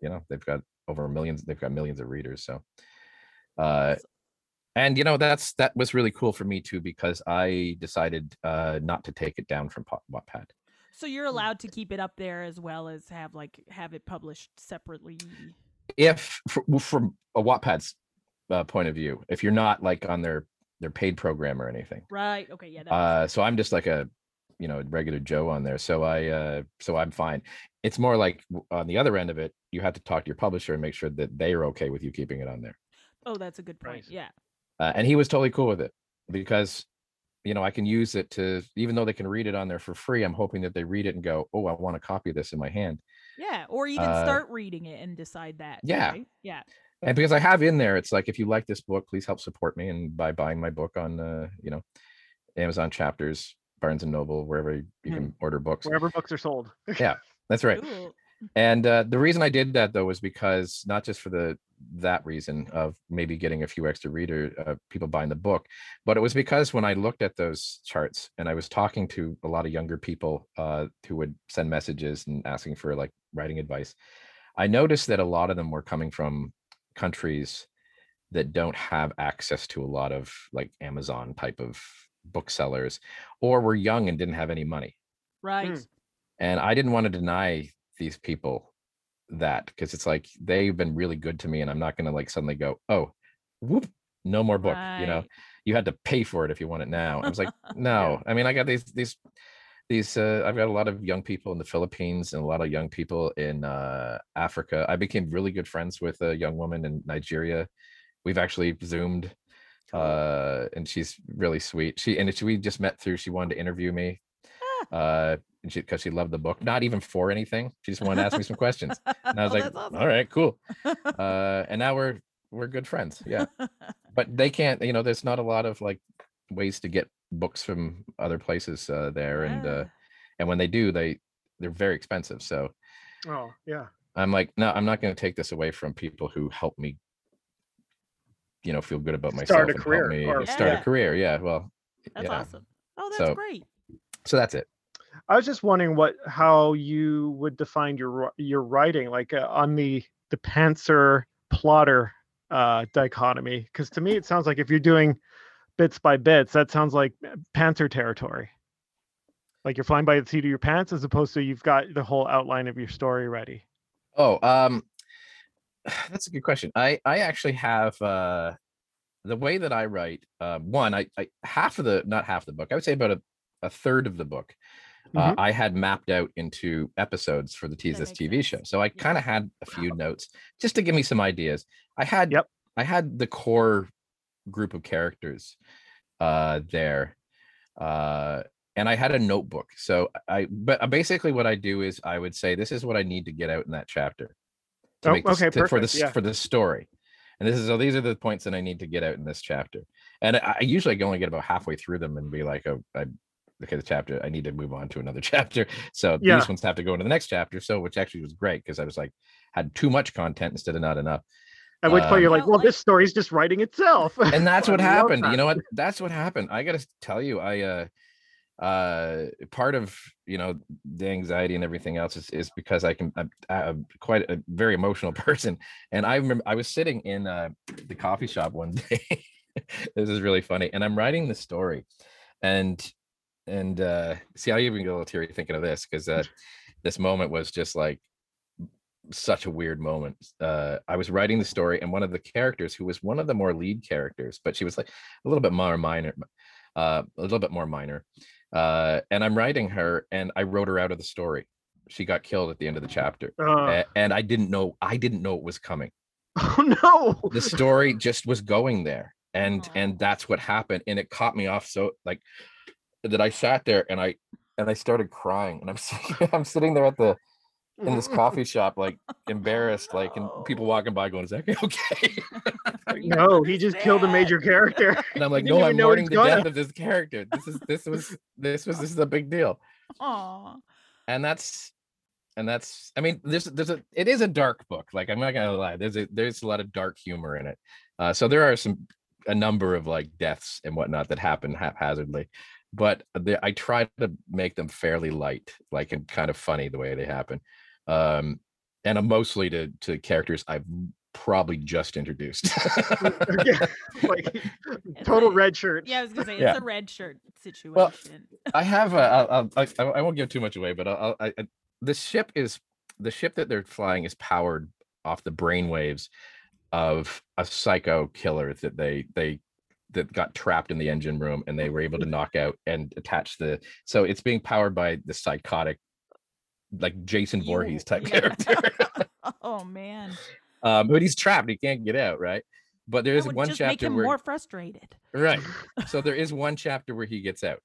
you know they've got over millions they've got millions of readers so uh and you know that's that was really cool for me too because i decided uh not to take it down from wattpad
So you're allowed to keep it up there as well as have like have it published separately.
if from a Wattpad's uh, point of view, if you're not like on their their paid program or anything.
Right. Okay. Yeah. That
Uh, so I'm just like a you know regular Joe on there. So I uh, so I'm fine. It's more like on the other end of it, you have to talk to your publisher and make sure that they are okay with you keeping it on there.
oh, that's a good point.
Nice.
Yeah.
Uh, and he was totally cool with it because you know I can use it to even though they can read it on there for free. I'm hoping that they read it and go, oh, I want to copy this in my hand.
Yeah. Or even
Uh,
start reading it and decide that.
yeah.
right? Yeah.
And because I have in there, it's like if you like this book, please help support me and by buying my book on uh, you know, Amazon chapters, Barnes and Noble, wherever you you
Hmm.
can order books.
Wherever books are sold.
Yeah, that's right.
Cool.
And uh, the reason I did that though was because not just for the that reason of maybe getting a few extra reader uh, people buying the book, but it was because when I looked at those charts and I was talking to a lot of younger people uh, who would send messages and asking for like writing advice, I noticed that a lot of them were coming from countries that don't have access to a lot of like Amazon type of booksellers or were young and didn't have any money.
Right.
Mm.
and i didn't want to deny these people that because it's like they've been really good to me and i'm not going to like suddenly go oh whoop no more book you know? You had to pay for it if you want it now. I was like [laughs] no i mean i got these these these uh, i've got a lot of young people in the philippines and a lot of young people in uh africa. I became really good friends with a young woman in nigeria. We've actually zoomed uh and she's really sweet. She and she, we just met through she wanted to interview me uh and she because she loved the book not even for anything. She just wanted to ask me some questions. [laughs] And i was
Oh,
like
awesome.
all right cool. [laughs] Uh and now we're we're good friends yeah. [laughs] But they can't you know there's not a lot of like ways to get books from other places uh there and uh and when they do they they're very expensive so
Oh, yeah.
i'm like no i'm not going to take this away from people who help me you know feel good about myself
Start a
and
career,
me
or-
start
Yeah.
a career yeah well
That's
yeah
awesome. Oh, that's
So-
great.
so that's it
I was just wondering what how you would define your your writing, like uh, on the the pantser plotter uh, dichotomy. Because to me, it sounds like if you're doing bits by bits, that sounds like uh, pantser territory. Like you're flying by the seat of your pants, as opposed to you've got the whole outline of your story ready.
Oh, um, [sighs] that's a good question. I I actually have uh the way that I write. Uh, one, I, I half of the not half the book. I would say about a, a third of the book. uh,
Mhm.
I had mapped out into episodes for the Tease This TV
sense.
show. So I
Yeah.
kind of had a few notes just to give me some ideas. I had
Yep.
I had the core group of characters uh there. Uh and I had a notebook. So I but uh, basically what I do is I would say this is what I need to get out in that chapter
Oh,
make this,
okay,
to- for this
yeah.
for the story. And this is so these are the points that I need to get out in this chapter. And I, I usually only get about halfway through them and be like, oh, I okay, the chapter, I need to move on to another [laughs] chapter. So
Yeah.
these ones have to go into the next chapter. So which actually was great because I was like had too much content instead of not enough.
At which point
Um,
you're like,
Well,
well,
like-
this story's just writing itself.
and [laughs] that's what happened. You know what? That's what happened. I gotta tell you i uh uh part of you know the anxiety and everything else is, is because i can I'm, I'm quite a very emotional [laughs] person. And i remember i was sitting in uh the coffee shop one [laughs] day. This is really funny. And i'm writing the story. And and uh see i even get a little teary thinking of this because uh this moment was just like such a weird moment. Uh, I was writing the story, and one of the characters, who was one of the more lead characters, but she was like a little bit more minor, uh, a little bit more minor. Uh, and I'm writing her, and I wrote her out of the story. She got killed at the end of the chapter,
Uh,
a- and I didn't know. I didn't know it was coming. [laughs]
oh no.
The story just was going there, and
Aw.
and that's what happened, and it caught me off so like that. I sat there and I and I started crying, and I'm [laughs] sitting, I'm sitting there at the in this coffee [laughs] shop, like embarrassed, like, and people walking by going, "Is that guy [laughs] okay?" [laughs]
No, he just killed a major character.
and I'm like, "No, I'm
know
mourning the death of this character. This is this was this was this is a big deal."
Aw.
And that's and that's I mean, there's there's a it is a dark book. Like I'm not gonna lie, there's a there's a lot of dark humor in it. Uh, so there are some a number of like deaths and whatnot that happen haphazardly, but the, I try to make them fairly light, like and kind of funny the way they happen. Um, and I'm mostly to to characters I've probably just introduced.
Yeah, [laughs] [laughs] like total red shirt.
Yeah, I was gonna say it's
Yeah.
a red shirt situation.
Well, I have a, [laughs] I'll, I'll, I, I I won't give too much away, but I'll, I, I, the ship is the ship that they're flying is powered off the brainwaves of a psycho killer that they they that got trapped in the engine room and they were able to knock out and attach the so it's being powered by the psychotic like Jason
You-
Voorhees type [laughs]
yeah.
character. [laughs]
oh man,
um, but he's trapped; he can't get out, right? But there is
that
is
would
one
just make
chapter
him
where
more frustrated.
Right. [laughs] So there is one chapter where he gets out.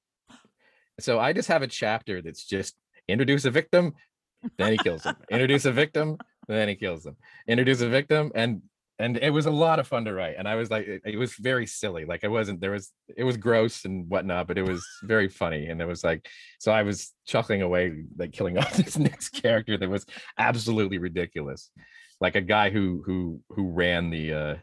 So I just have a chapter that's just introduce a victim, then he kills him. Introduce a victim, then he kills them. Introduce a victim, and and it was a lot of fun to write. And I was like, it, it was very silly. Like I wasn't there was it was gross and whatnot, but it was very funny. And it was like, so I was chuckling away, like killing [laughs] off this next character that was absolutely ridiculous. Like a guy who who who ran the uh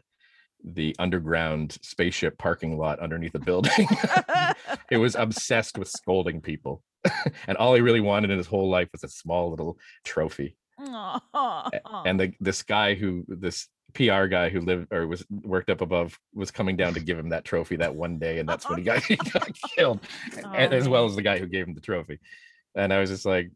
the underground spaceship parking lot underneath a building. [laughs] it was obsessed with scolding people. [laughs] and all he really wanted in his whole life was a small little trophy.
Aw.
And the this guy who this PR guy who lived or was worked up above was coming down to give him that trophy that one day, and that's when he [laughs] got, [laughs] he got killed,
Oh,
as well as the guy who gave him the trophy. And I was just like,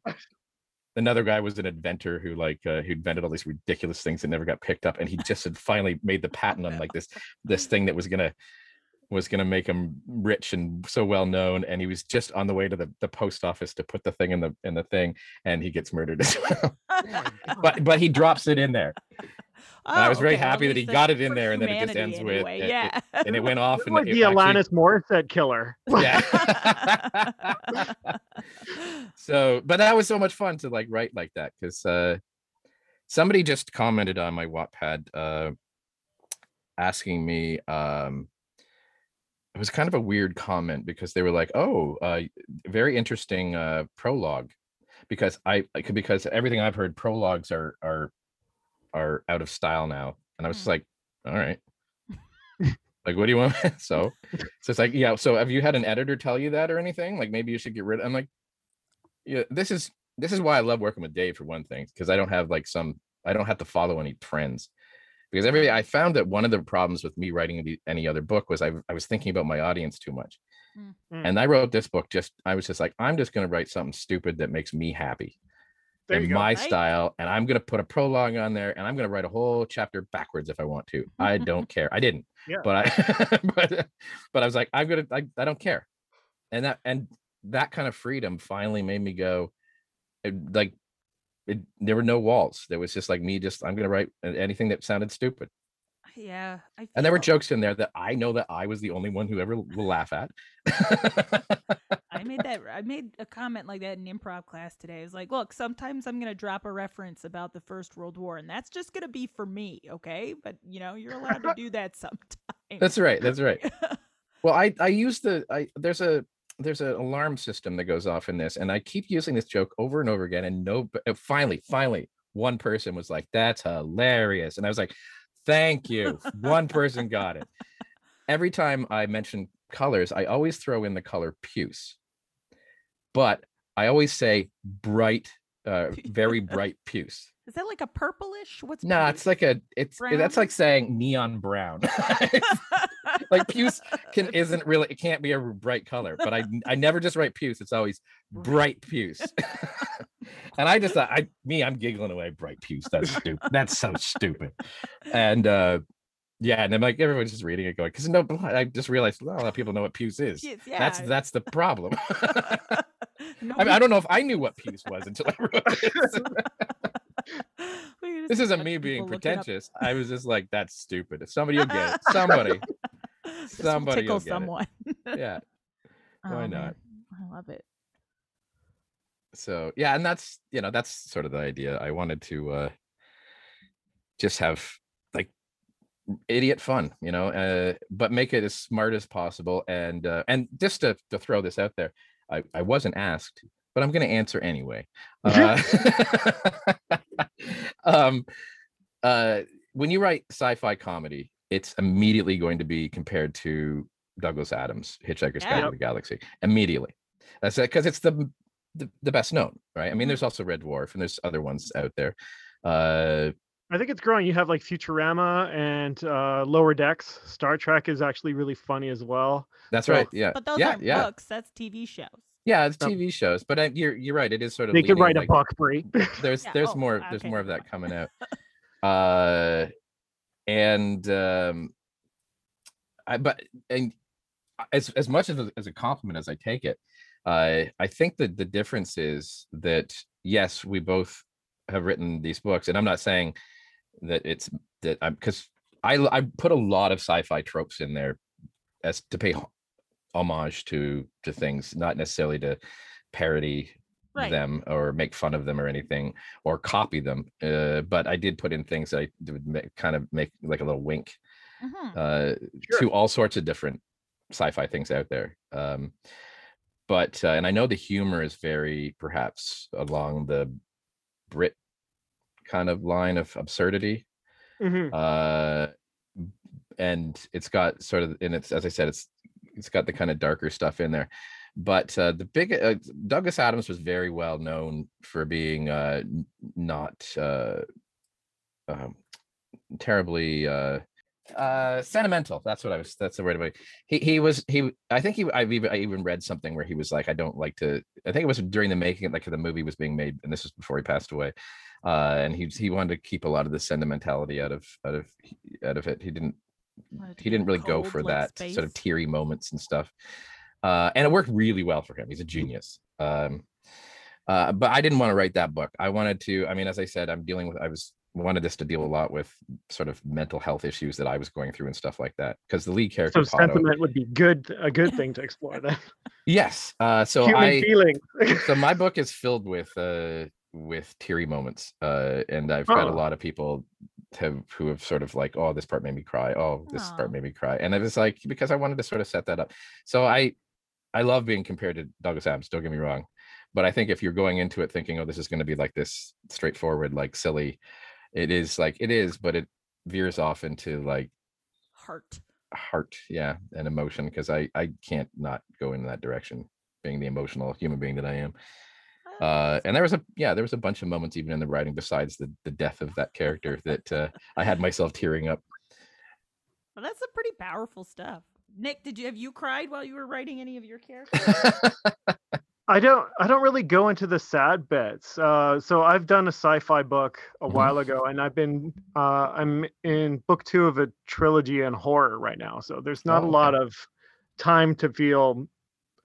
another guy was an inventor who like uh, who invented all these ridiculous things that never got picked up, and he just had finally made the patent on like this this thing that was gonna was gonna make him rich and so well known, and he was just on the way to the, the post office to put the thing in the in the thing, and he gets murdered as [laughs] well. but but he drops it in there, and I was
Oh,
very
okay,
happy that he got it in there, and then it just ends
humanity
with
anyway,
it-
yeah,
and it went [laughs] off,
It
and
would
it
be
actually-
Alanis Morissette killer.
yeah. [laughs] [laughs] so, but that was so much fun to like write like that because uh, somebody just commented on my Wattpad uh, asking me. Um, it was kind of a weird comment because they were like, "Oh, uh, very interesting uh, prologue," because I because everything I've heard prologues are are are out of style now, and I was just
Hmm.
like, "All right." [laughs] like what do you want [laughs] so so it's like yeah so have you had an editor tell you that or anything like maybe you should get rid of i'm like yeah this is this is why i love working with dave for one thing because i don't have like some i don't have to follow any trends because every i found that one of the problems with me writing the, any other book was I, I was thinking about my audience too much
Mm.
Mm.
and i wrote this book just i was just like i'm just going to write something stupid that makes me happy
There
in
you
my
Right.
style and i'm going to put a prologue on there and i'm going to write a whole chapter backwards if i want to. [laughs] I don't care. I didn't
Yeah.
but i [laughs] but, but i was like i'm going to I, I don't care. And that and that kind of freedom finally made me go it, like it, there were no walls. There was just like me just i'm gonna write anything that sounded stupid
Yeah. I
and there were jokes in there that i know that i was the only one who ever will laugh at
I made that. I made a comment like that in improv class today. I was like, "Look, sometimes I'm gonna drop a reference about the First World War, and that's just gonna be for me, okay? But you know, you're allowed to [laughs] do that sometimes."
that's right that's right [laughs] well i i use the i there's a there's an alarm system that goes off in this and i keep using this joke over and over again and no finally finally one person was like that's hilarious and i was like thank you. One [laughs] person got it. Every time i mention colors i always throw in the color puce. But i always say bright uh [laughs] very bright puce
Is that like a purplish? What's
no it's like a it's
Brown?
that's like saying neon brown. [laughs] Like puce [laughs] can isn't really it can't be a bright color but i i [laughs] never just write puce it's always bright puce. And i just thought i me i'm giggling away bright puce that's stupid that's so stupid. And uh yeah and i'm like everyone's just reading it going because no i just realized well, a lot of people know what puce is.
Yes,
that's
yeah.
that's the problem.
No,
I, mean, I don't know if i knew what puce was until i wrote
just [laughs]
this isn't me being
people look it up.
pretentious i was just like that's stupid If somebody will get it [laughs] somebody somebody
tickle
will get it.
someone. [laughs]
yeah Why
Oh,
not?
I love it.
so yeah and that's you know that's sort of the idea i wanted to uh just have like idiot fun you know uh but make it as smart as possible and uh and just to, to throw this out there i i wasn't asked but i'm going to answer anyway uh, [laughs] um uh when you write sci-fi comedy it's immediately going to be compared to douglas adams hitchhiker's guide to the galaxy immediately that's it because it's the the, the best known, right? I mean,
Mhm.
there's also Red Dwarf and there's other ones out there. Uh,
I think it's growing. You have like Futurama and uh, Lower Decks. Star Trek is actually really funny as well.
that's
So-
right. Yeah,
But those
yeah,
aren't
yeah,
books. That's TV shows.
Yeah. It's
Oh.
TV shows, but uh, you're you're right. It is sort of
They could
leaning,
write a
like,
book, Brie. [laughs]
There's
Yeah,
there's
oh,
more
uh,
there's more of that [laughs] coming out. Uh, and um, I but and as as much as a, as a compliment as I take it, I I think that the difference is that yes, we both have written these books, and I'm not saying that it's that I'm because I I put a lot of sci-fi tropes in there as to pay ho- homage to to things, not necessarily to parody
Right.
them or make fun of them or anything or copy them. Uh, but I did put in things that I would make, kind of make like a little wink
Mhm.
uh,
Sure.
to all sorts of different sci-fi things out there. Um, but uh, and I know the humor is very perhaps along the Brit kind of line of absurdity.
Mhm.
Uh, and it's got sort of and it's as I said, it's it's got the kind of darker stuff in there. But uh, the big uh, Douglas Adams was very well known for being uh, not uh, um, terribly uh, uh, sentimental. That's what I was. That's the word. About he he was he. I think he. I've even I even read something where he was like, I don't like to. I think it was during the making, like the movie was being made, and this was before he passed away. And he he wanted to keep a lot of the sentimentality out of out of out of it. He didn't he didn't really go for
like
that sort of teary moments and stuff. Uh, and it worked really well for him. He's a genius. Um, uh, but I didn't want to write that book. I wanted to. I mean, as I said, I'm dealing with. I was wanted this to deal a lot with sort of mental health issues that I was going through and stuff like that. Because the lead character,
So
Potto-
sentiment would be good, a good thing to [laughs] explore. Then
yes. Uh, so
human
I
feelings.
so my [laughs] book is filled with uh with teary moments uh and i've got a
Oh.
lot of people have who have sort of like oh this part made me cry. Oh this
Aw.
part made me cry. And it was like because i wanted to sort of set that up. So i i love being compared to douglas adams don't get me wrong. But i think if you're going into it thinking oh this is going to be like this straightforward like silly it is like it is but it veers off into like
Heart.
heart yeah and emotion because i i can't not go in that direction being the emotional human being that i am uh and there was a yeah there was a bunch of moments even in the writing besides the the death of that character that uh i had myself tearing up
Well, that's some pretty powerful stuff. Nick, did you have you cried while you were writing any of your characters? [laughs]
I don't I don't really go into the sad bits. Uh, so I've done a sci-fi book a
Mhm.
while ago, and I've been uh, I'm in book two of a trilogy in horror right now. So there's not
Oh,
a lot
okay.
of time to feel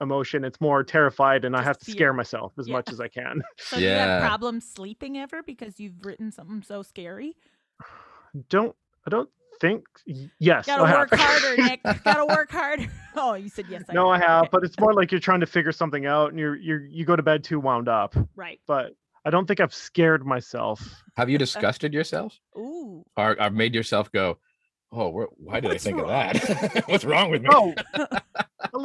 emotion. It's more terrified, and I have to
fear.
scare myself as
Yeah.
much as I can. [laughs]
So do you have
Yeah.
problems sleeping ever because you've written something so scary? [sighs]
don't I don't think y- yes.
Gotta
I have.
work harder, [laughs] Nick. Gotta work harder. [laughs] Oh, you said yes. I
no, I
have.
have,
Okay.
but it's more like you're trying to figure something out, and you're you're you go to bed too wound up.
right.
But I don't think I've scared myself.
Have you disgusted yourself
Ooh.
or, or made yourself go, "Oh, where, why did
What's
I think
wrong?"
of that? What's wrong with me?"
Oh, a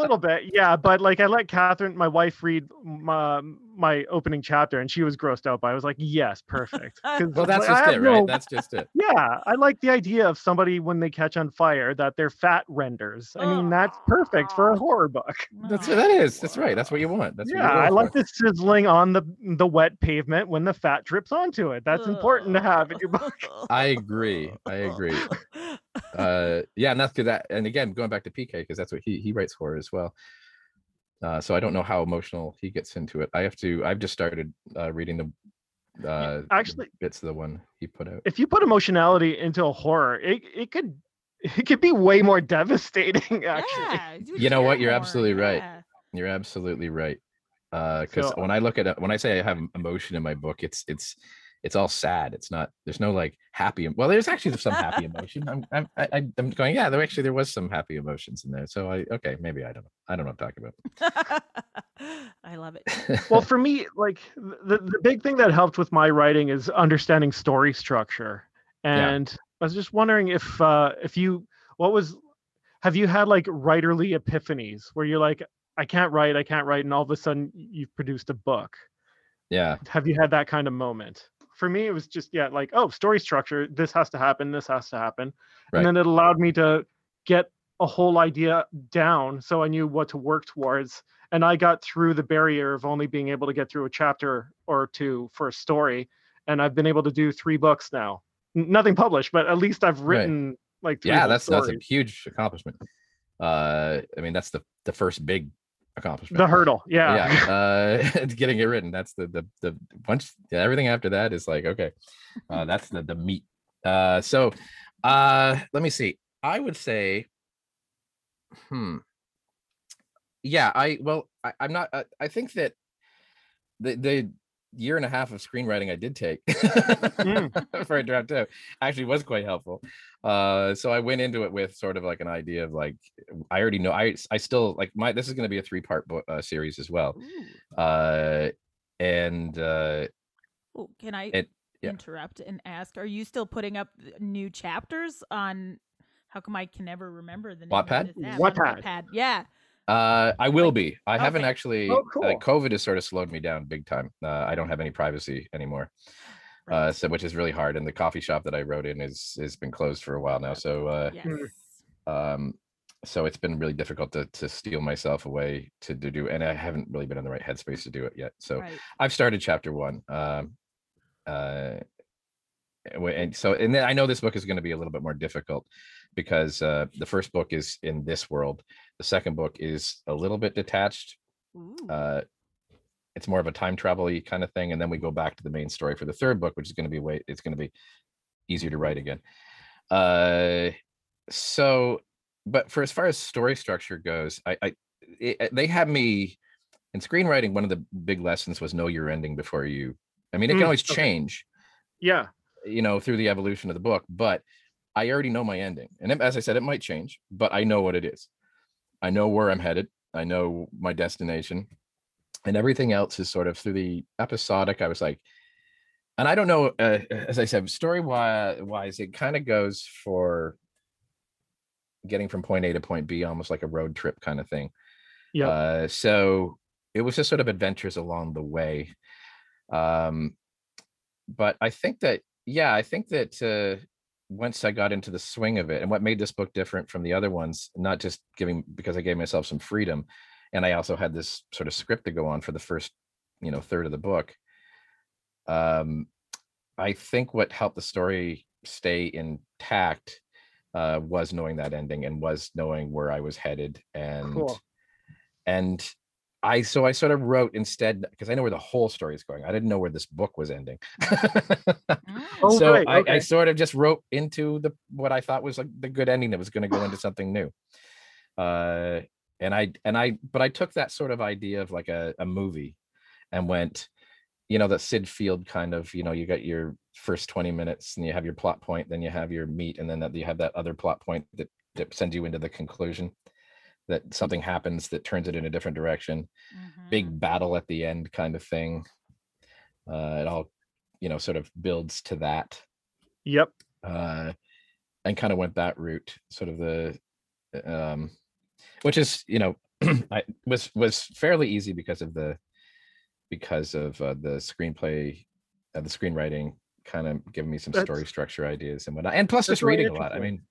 little bit, yeah. But like I let Catherine, my wife, read my my opening chapter, and she was grossed out by. it. I was like, yes, perfect. [laughs]
well, that's
like,
just
have
it, right?
no-
That's just it.
Yeah, I like the idea of somebody when they catch on fire that their fat renders. I mean, that's perfect for a horror book.
That's
Aw.
that is. That's right. That's what you want. That's what
yeah,
you're
I like
for.
the sizzling on the the wet pavement when the fat drips onto it. That's important to have in your book.
I agree. I agree. [laughs] uh yeah and that's because that and again going back to pk because that's what he he writes for as well uh so i don't know how emotional he gets into it i have to i've just started uh reading the uh
actually-
bits of the one he put out
If you put emotionality into a horror, it it could it could be way more [laughs] devastating. Actually,
Yeah, would
You know what? You're
more,
absolutely right.
yeah.
you're absolutely right uh because
So-
when i look at it when i say i have emotion in my book it's it's it's all sad it's not there's no like happy well there's actually some happy emotion i'm i'm I, i'm going yeah there actually there was some happy emotions in there so i okay maybe i don't know i don't know what i'm talking about [laughs]
I love it. [laughs]
well, for me, like the the big thing that helped with my writing is understanding story structure.
Yeah.
And I was just wondering if uh if you what was have you had like writerly epiphanies where you're like I can't write, I can't write, and all of a sudden you've produced a book.
yeah
Have you had that kind of moment? For me, it was just yeah, like oh, story structure. This has to happen. This has to happen,
Right.
and then it allowed me to get a whole idea down, so I knew what to work towards. And I got through the barrier of only being able to get through a chapter or two for a story, and I've been able to do three books now. Nothing published, but at least I've
Right.
written like three
yeah that's that's a huge accomplishment uh i mean that's the the first big accomplishment
the hurdle. Yeah.
yeah [laughs] uh [laughs] getting it written that's the the the once yeah, everything after that is like okay uh that's the the meat uh so uh let me see i would say hmm yeah i well I, i'm not uh, i think that the the year and a half of screenwriting i did take [laughs] for a draft two actually was quite helpful uh so i went into it with sort of like an idea of like i already know i i still like my this is going to be a three part book uh, series as well uh and uh
Ooh, can I
It- yeah.
interrupt and ask? Are you still putting up new chapters on? How come I can never remember the name of
Wattpad?
this app?
Wattpad.
Wattpad. Yeah.
Uh i will be i haven't
okay.
actually
Oh,
uh,
cool.
covid has sort of slowed me down big time uh i don't have any privacy anymore uh
Right.
so which is really hard and the coffee shop that i wrote in is has been closed for a while now so uh
yes.
um so it's been really difficult to to steal myself away to, to do and i haven't really been in the right headspace to do it yet so
Right.
I've started chapter one. Um, uh, and and so, and then I know this book is going to be a little bit more difficult because uh, the first book is in this world. The second book is a little bit detached. Uh, it's more of a time travel kind of thing, and then we go back to the main story for the third book, which is going to be way. It's going to be easier to write again. Uh, so, but for as far as story structure goes, I, I it, they have me in screenwriting. One of the big lessons was know your ending before you. I mean, it can
Mm,
always change
Yeah.
you know through the evolution of the book but i already know my ending and as i said it might change but i know what it is. I know where i'm headed. I know my destination. And everything else is sort of through the episodic i was like and i don't know uh, as i said story wise it kind of goes for getting from point a to point b almost like a road trip kind of thing.
Yep.
uh, so it was just sort of adventures along the way. Um but i think that yeah i think that uh once i got into the swing of it and what made this book different from the other ones not just giving because i gave myself some freedom and i also had this sort of script to go on for the first you know third of the book um i think what helped the story stay intact uh was knowing that ending and was knowing where i was headed and
Cool.
and I so I sort of wrote instead because I know where the whole story is going. I didn't know where this book was ending. [laughs]
Oh,
so
right,
I, I sort of just wrote into the what I thought was like the good ending that was going to go into [sighs] something new. Uh and I and I but I took that sort of idea of like a, a movie and went, you know, the Syd Field kind of, you know, you got your first 20 minutes and you have your plot point, then you have your meat, and then that you have that other plot point that, that sends you into the conclusion that something happens that turns it in a different direction.
Mhm.
Big battle at the end kind of thing. Uh, it all, you know, sort of builds to that.
Yep.
Uh, and kind of went that route, sort of the um which is, you know, [clears throat] I was was fairly easy because of the because of uh, the screenplay uh, the screenwriting kind of giving me some
That's-
story structure ideas and whatnot. And plus just reading a lot. I mean,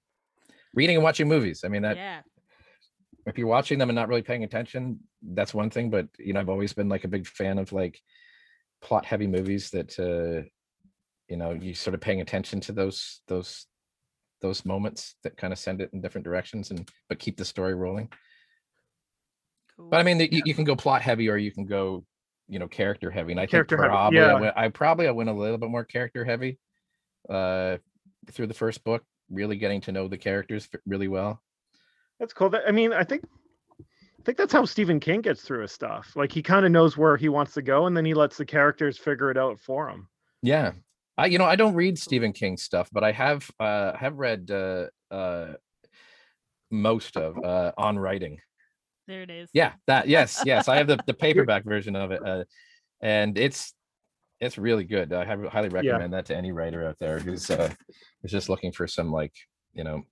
reading and watching movies. I mean, that
yeah.
If you're watching them and not really paying attention, that's one thing. But you know, I've always been like a big fan of like plot heavy movies that uh you know you sort of paying attention to those those those moments that kind of send it in different directions and but keep the story rolling.
Cool.
But I mean, the, you, you can go plot heavy or you can go, you know, character heavy. And I
Character
think probably I, went, I probably I went a little bit more character heavy uh through the first book, really getting to know the characters really well.
That's cool. That- I mean, I think I think that's how Stephen King gets through his stuff. Like he kind of knows where he wants to go, and then he lets the characters figure it out for him.
Yeah. I you know, I don't read Stephen King stuff, but I have uh have read uh uh most of uh on writing.
there it is.
Yeah, that yes, yes. I have the, the [laughs] paperback version of it. Uh and it's it's really good. I have, highly recommend that to any writer out there who's uh who's just looking for some like, you know,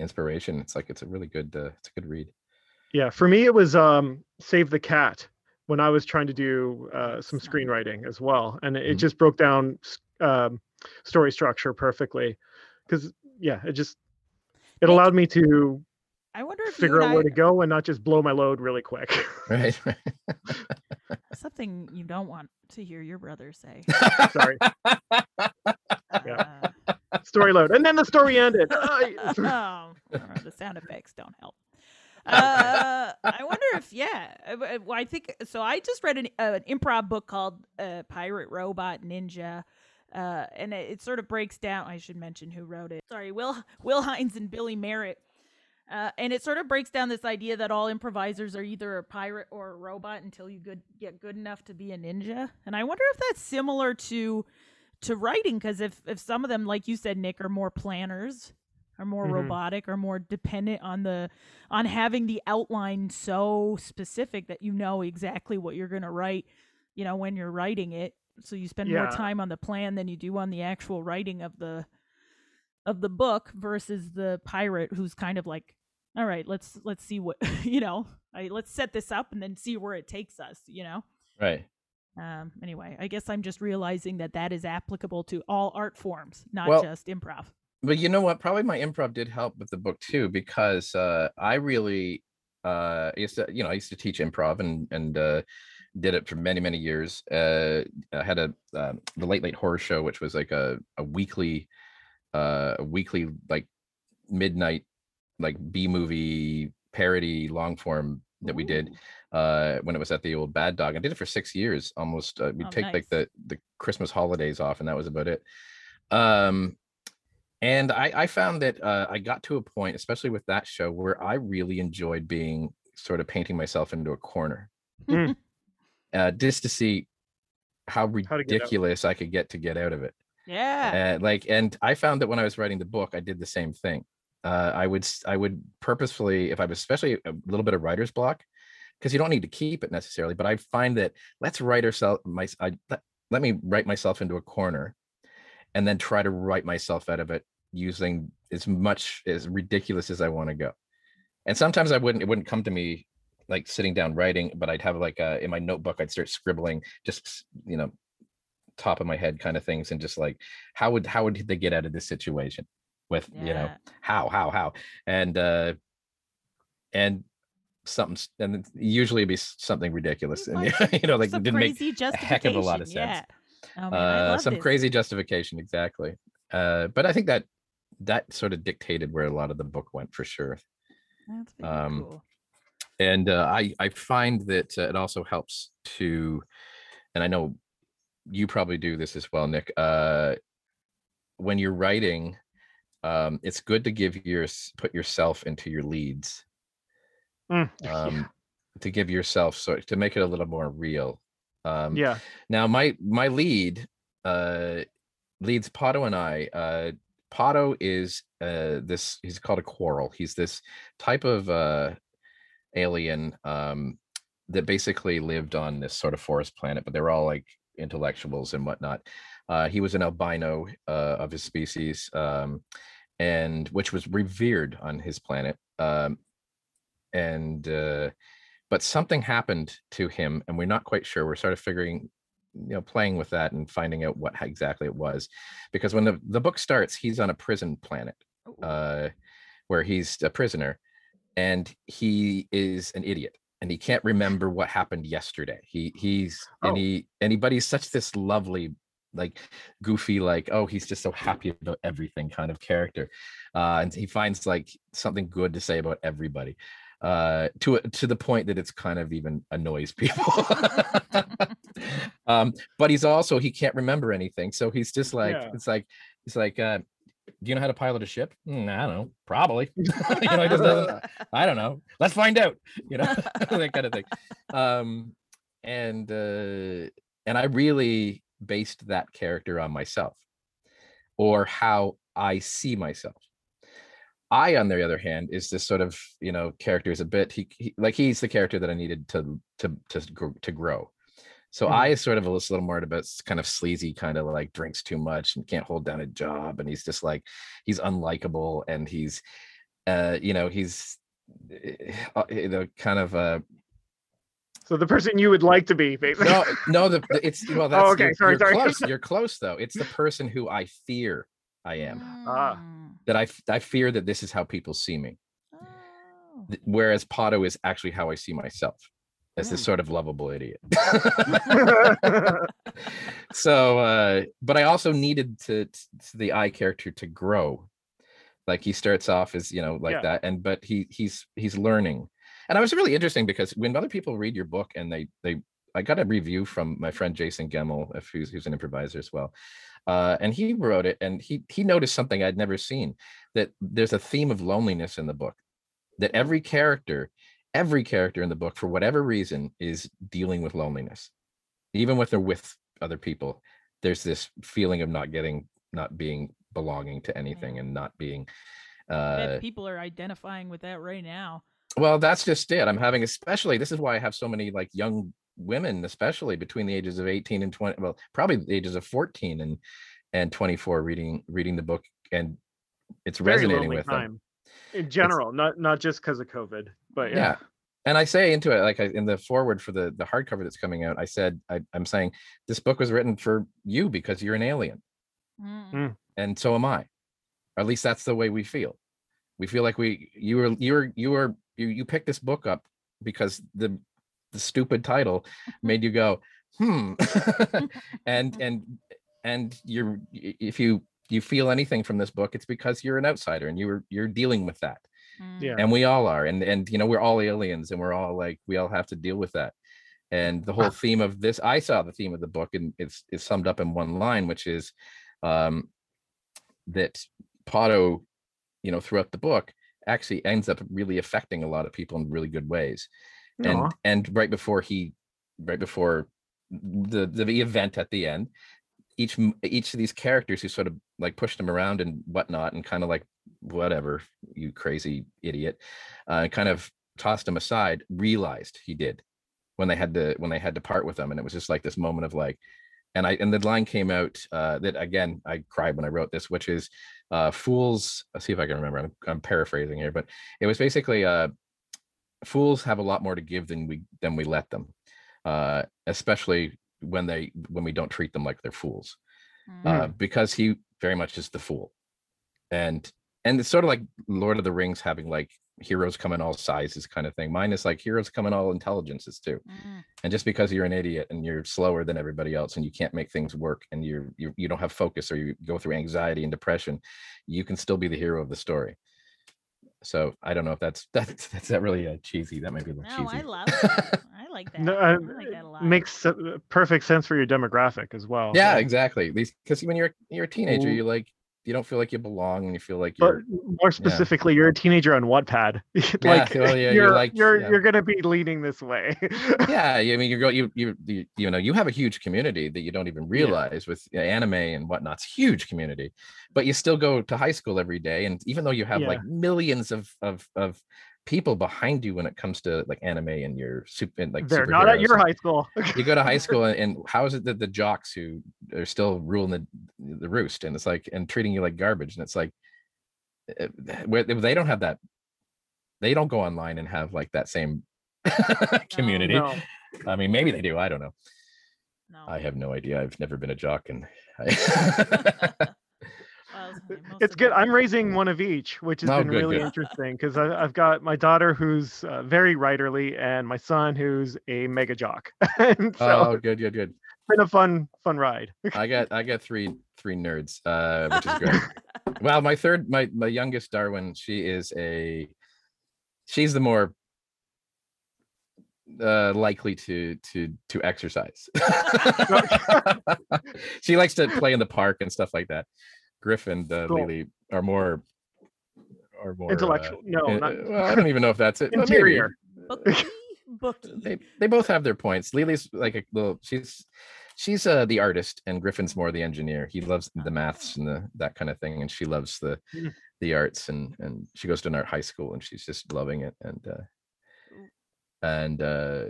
inspiration. It's like it's a really good uh, it's a good read.
Yeah, for me it was um Save the Cat when I was trying to do uh, some screenwriting as well, and it
Mhm.
just broke down um, story structure perfectly. Because yeah, it just it
Nick,
allowed me to
I wonder if
figure out
and
where to go and not just blow my load really quick. [laughs]
Right.
something you don't want to hear your brother say. [laughs]
Sorry, [laughs]
Uh,
story load, and then the story ended.
oh, [laughs]
Ay.
I [laughs] don't know, the sound effects don't help. Uh, I wonder if yeah. uh, uh, Well, I think so. I just read an, uh, an improv book called uh, "Pirate Robot Ninja," uh, and it, it sort of breaks down. I should mention who wrote it. Sorry, Will Will Hines and Billy Merritt. Uh, and it sort of breaks down this idea that all improvisers are either a pirate or a robot until you good, get good enough to be a ninja. And I wonder if that's similar to to writing because if if some of them, like you said, Nick, are more planners, are more
Mhm.
robotic, are more dependent on the on having the outline so specific that you know exactly what you're going to write. You know when you're writing it, so you spend more time on the plan than you do on the actual writing of the of the book versus the pirate who's kind of like all right let's let's see what [laughs] you know I, let's set this up and then see where it takes us you know
right.
Um anyway i guess i'm just realizing that that is applicable to all art forms not
Well,
just improv.
But you know what? Probably my improv did help with the book too because uh i really uh I used to you know i used to teach improv and and uh did it for many many years. Uh i had a uh, the late late horror show which was like a, a weekly uh a weekly like midnight like b movie parody long form that we did.
Ooh.
Uh when it was at the old bad dog i did it for six years almost uh, we'd
Oh,
take
nice.
like the the christmas holidays off and that was about it um and i i found that uh i got to a point especially with that show where i really enjoyed being sort of painting myself into a corner
Mm. [laughs]
uh just to see how
How to get out.
ridiculous i could get to get out of it
yeah
uh, like and i found that when i was writing the book i did the same thing uh, i would I would purposefully if i was especially a little bit of writer's block because you don't need to keep it necessarily but i find that let's write ourselves my I, let, let me write myself into a corner and then try to write myself out of it using as much as ridiculous as i want to go. And sometimes i wouldn't it wouldn't come to me like sitting down writing but i'd have like uh in my notebook i'd start scribbling just you know top of my head kind of things and just like how would how would they get out of this situation with you know how how how? And uh and something and usually it'd be something ridiculous and [laughs] you know like didn't make
crazy
a heck of a lot of sense.
yeah. Oh, man,
uh some
this.
crazy justification exactly uh but i think that that sort of dictated where a lot of the book went for sure
That's
um,
cool.
and uh, I I find that uh, it also helps to, and I know you probably do this as well, Nick. Uh, when you're writing, um, it's good to give your put yourself into your leads,
Mm, [laughs] yeah.
um, to give yourself so to make it a little more real. Um,
yeah.
Now my my lead uh, leads Potto and I. Uh, Potto is uh, this. He's called a quarrel. He's this type of uh, alien um, that basically lived on this sort of forest planet, but they were all like intellectuals and whatnot. Uh, he was an albino uh, of his species, um, and which was revered on his planet. Um, and uh, but something happened to him, and we're not quite sure. We're sort of figuring, you know, playing with that and finding out what exactly it was, because when the the book starts, he's on a prison planet, uh, where he's a prisoner, and he is an idiot and he can't remember what happened yesterday. He he's and
Oh.
he and he he's such this lovely like goofy like oh he's just so happy about everything kind of character uh and he finds like something good to say about everybody uh to to the point that it's kind of even annoys [laughs] people [laughs] um but he's also he can't remember anything so he's just like
Yeah.
it's like it's like uh do you know how to pilot a ship "Mm, i don't know probably [laughs] you know doesn't I don't know. Let's find out. You know, that kind of thing. Um, and uh, and I really based that character on myself, or how I see myself. I, on the other hand, is this sort of you know character is a bit he, he like he's the character that I needed to to to to grow. So
Mhm.
I is sort of a little more about kind of sleazy, kind of like drinks too much and can't hold down a job, and he's just like he's unlikable and he's uh you know he's uh, you know kind of uh
So the person you would like to be, basically.
no no the, the- [laughs] it's well that's
Oh, okay,
you're,
sorry,
you're
sorry.
close [laughs] you're close though it's the person who i fear i am
Ah.
That i i fear that this is how people see me
Oh.
Whereas Potto is actually how i see myself as this
Mm.
sort of lovable idiot [laughs] [laughs] so uh but i also needed to, to the i character to grow like he starts off as you know like
Yeah.
that and but he he's he's learning and i was really interesting because when other people read your book and they they i got a review from my friend jason gemmel who's, who's an improviser as well uh and he wrote it and he he noticed something i'd never seen that there's a theme of loneliness in the book that every character every character in the book for whatever reason is dealing with loneliness. Even when they're with other people there's this feeling of not getting not being belonging to anything and not being uh
people are identifying with that right now.
well that's just it. I'm having especially this is why i have so many like young women especially between the ages of 18 and 20 well probably the ages of 14 and and 24 reading reading the book and it's
Very
resonating
lonely
with them.
In general, not not just because of COVID, but
yeah.
yeah.
and i say into it like I, in the forward for the the hardcover that's coming out i said I, i'm saying this book was written for you because you're an alien
Mm.
and so am i at least that's the way we feel we feel like we you were you were you were you, you picked this book up because the the stupid title made you go hmm [laughs] [laughs] and and and you're if you you feel anything from this book it's because you're an outsider and you're you're dealing with that.
Mm.
Yeah.
and we all are and and you know we're all aliens and we're all like we all have to deal with that. And the whole theme of this i saw the theme of the book and it's it's summed up in one line which is um that Potto, you know throughout the book actually ends up really affecting a lot of people in really good ways and
Aw.
and right before he right before the the event at the end each each of these characters who sort of like pushed him around and whatnot and kind of like whatever you crazy idiot uh kind of tossed him aside realized he did when they had to when they had to part with him and it was just like this moment of like and i and the line came out uh that again i cried when i wrote this which is uh fools let's see if i can remember i'm, I'm paraphrasing here but it was basically uh fools have a lot more to give than we than we let them uh especially when they when we don't treat them like they're fools
Mm.
uh because he very much is the fool and and it's sort of like lord of the rings having like heroes come in all sizes kind of thing mine is like heroes come in all intelligences too
Mm.
and just because you're an idiot and you're slower than everybody else and you can't make things work and you're you, you don't have focus or you go through anxiety and depression you can still be the hero of the story so i don't know if that's [laughs] that's that's that really uh, cheesy that might be a little cheesy.
No, I love [laughs] that. I like that.
No,
I
uh,
like that a lot.
makes uh, perfect sense for your demographic as well.
yeah exactly these because when you're you're a teenager
Ooh.
you're like you don't feel like you belong and you feel like you're
more specifically, you're a teenager on Wattpad. [laughs] like
well, yeah, you're
you're
like-
you're
yeah.
you're gonna be leaning this way. [laughs]
yeah i mean you're going you, you you you know you have a huge community that you don't even realize with anime and whatnot's huge community but you still go to high school every day and even though you have like millions of of of people behind you when it comes to like anime and your super and like
They're not at your high school. [laughs]
you go to high school and, and how is it that the jocks who are still ruling the the roost and it's like and treating you like garbage and it's like uh, where they don't have that they don't go online and have like that same [laughs] community
No.
i mean maybe they do i don't know
No.
i have no idea i've never been a jock and I, [laughs]
It's good. I'm raising one of each, which has
Oh,
been
good,
really
good.
interesting because I've got my daughter who's uh, very writerly and my son who's a mega jock. [laughs] and so
oh good good good
it's been a fun, fun ride.
i got i got three three nerds uh which is great [laughs] well my third my my youngest darwin she is a she's the more uh likely to to to exercise [laughs] she likes to play in the park and stuff like that griffin uh,
Cool.
lily are more are more uh,
Intellectual. No,
uh,
not
well i don't even know if that's it
interior.
Bookie, [laughs] bookie.
they they both have their points. Lily's like a little she's she's uh the artist and Griffin's more the engineer. He loves the maths and the that kind of thing and she loves the
Mm.
the arts and and she goes to an art high school and she's just loving it and uh and uh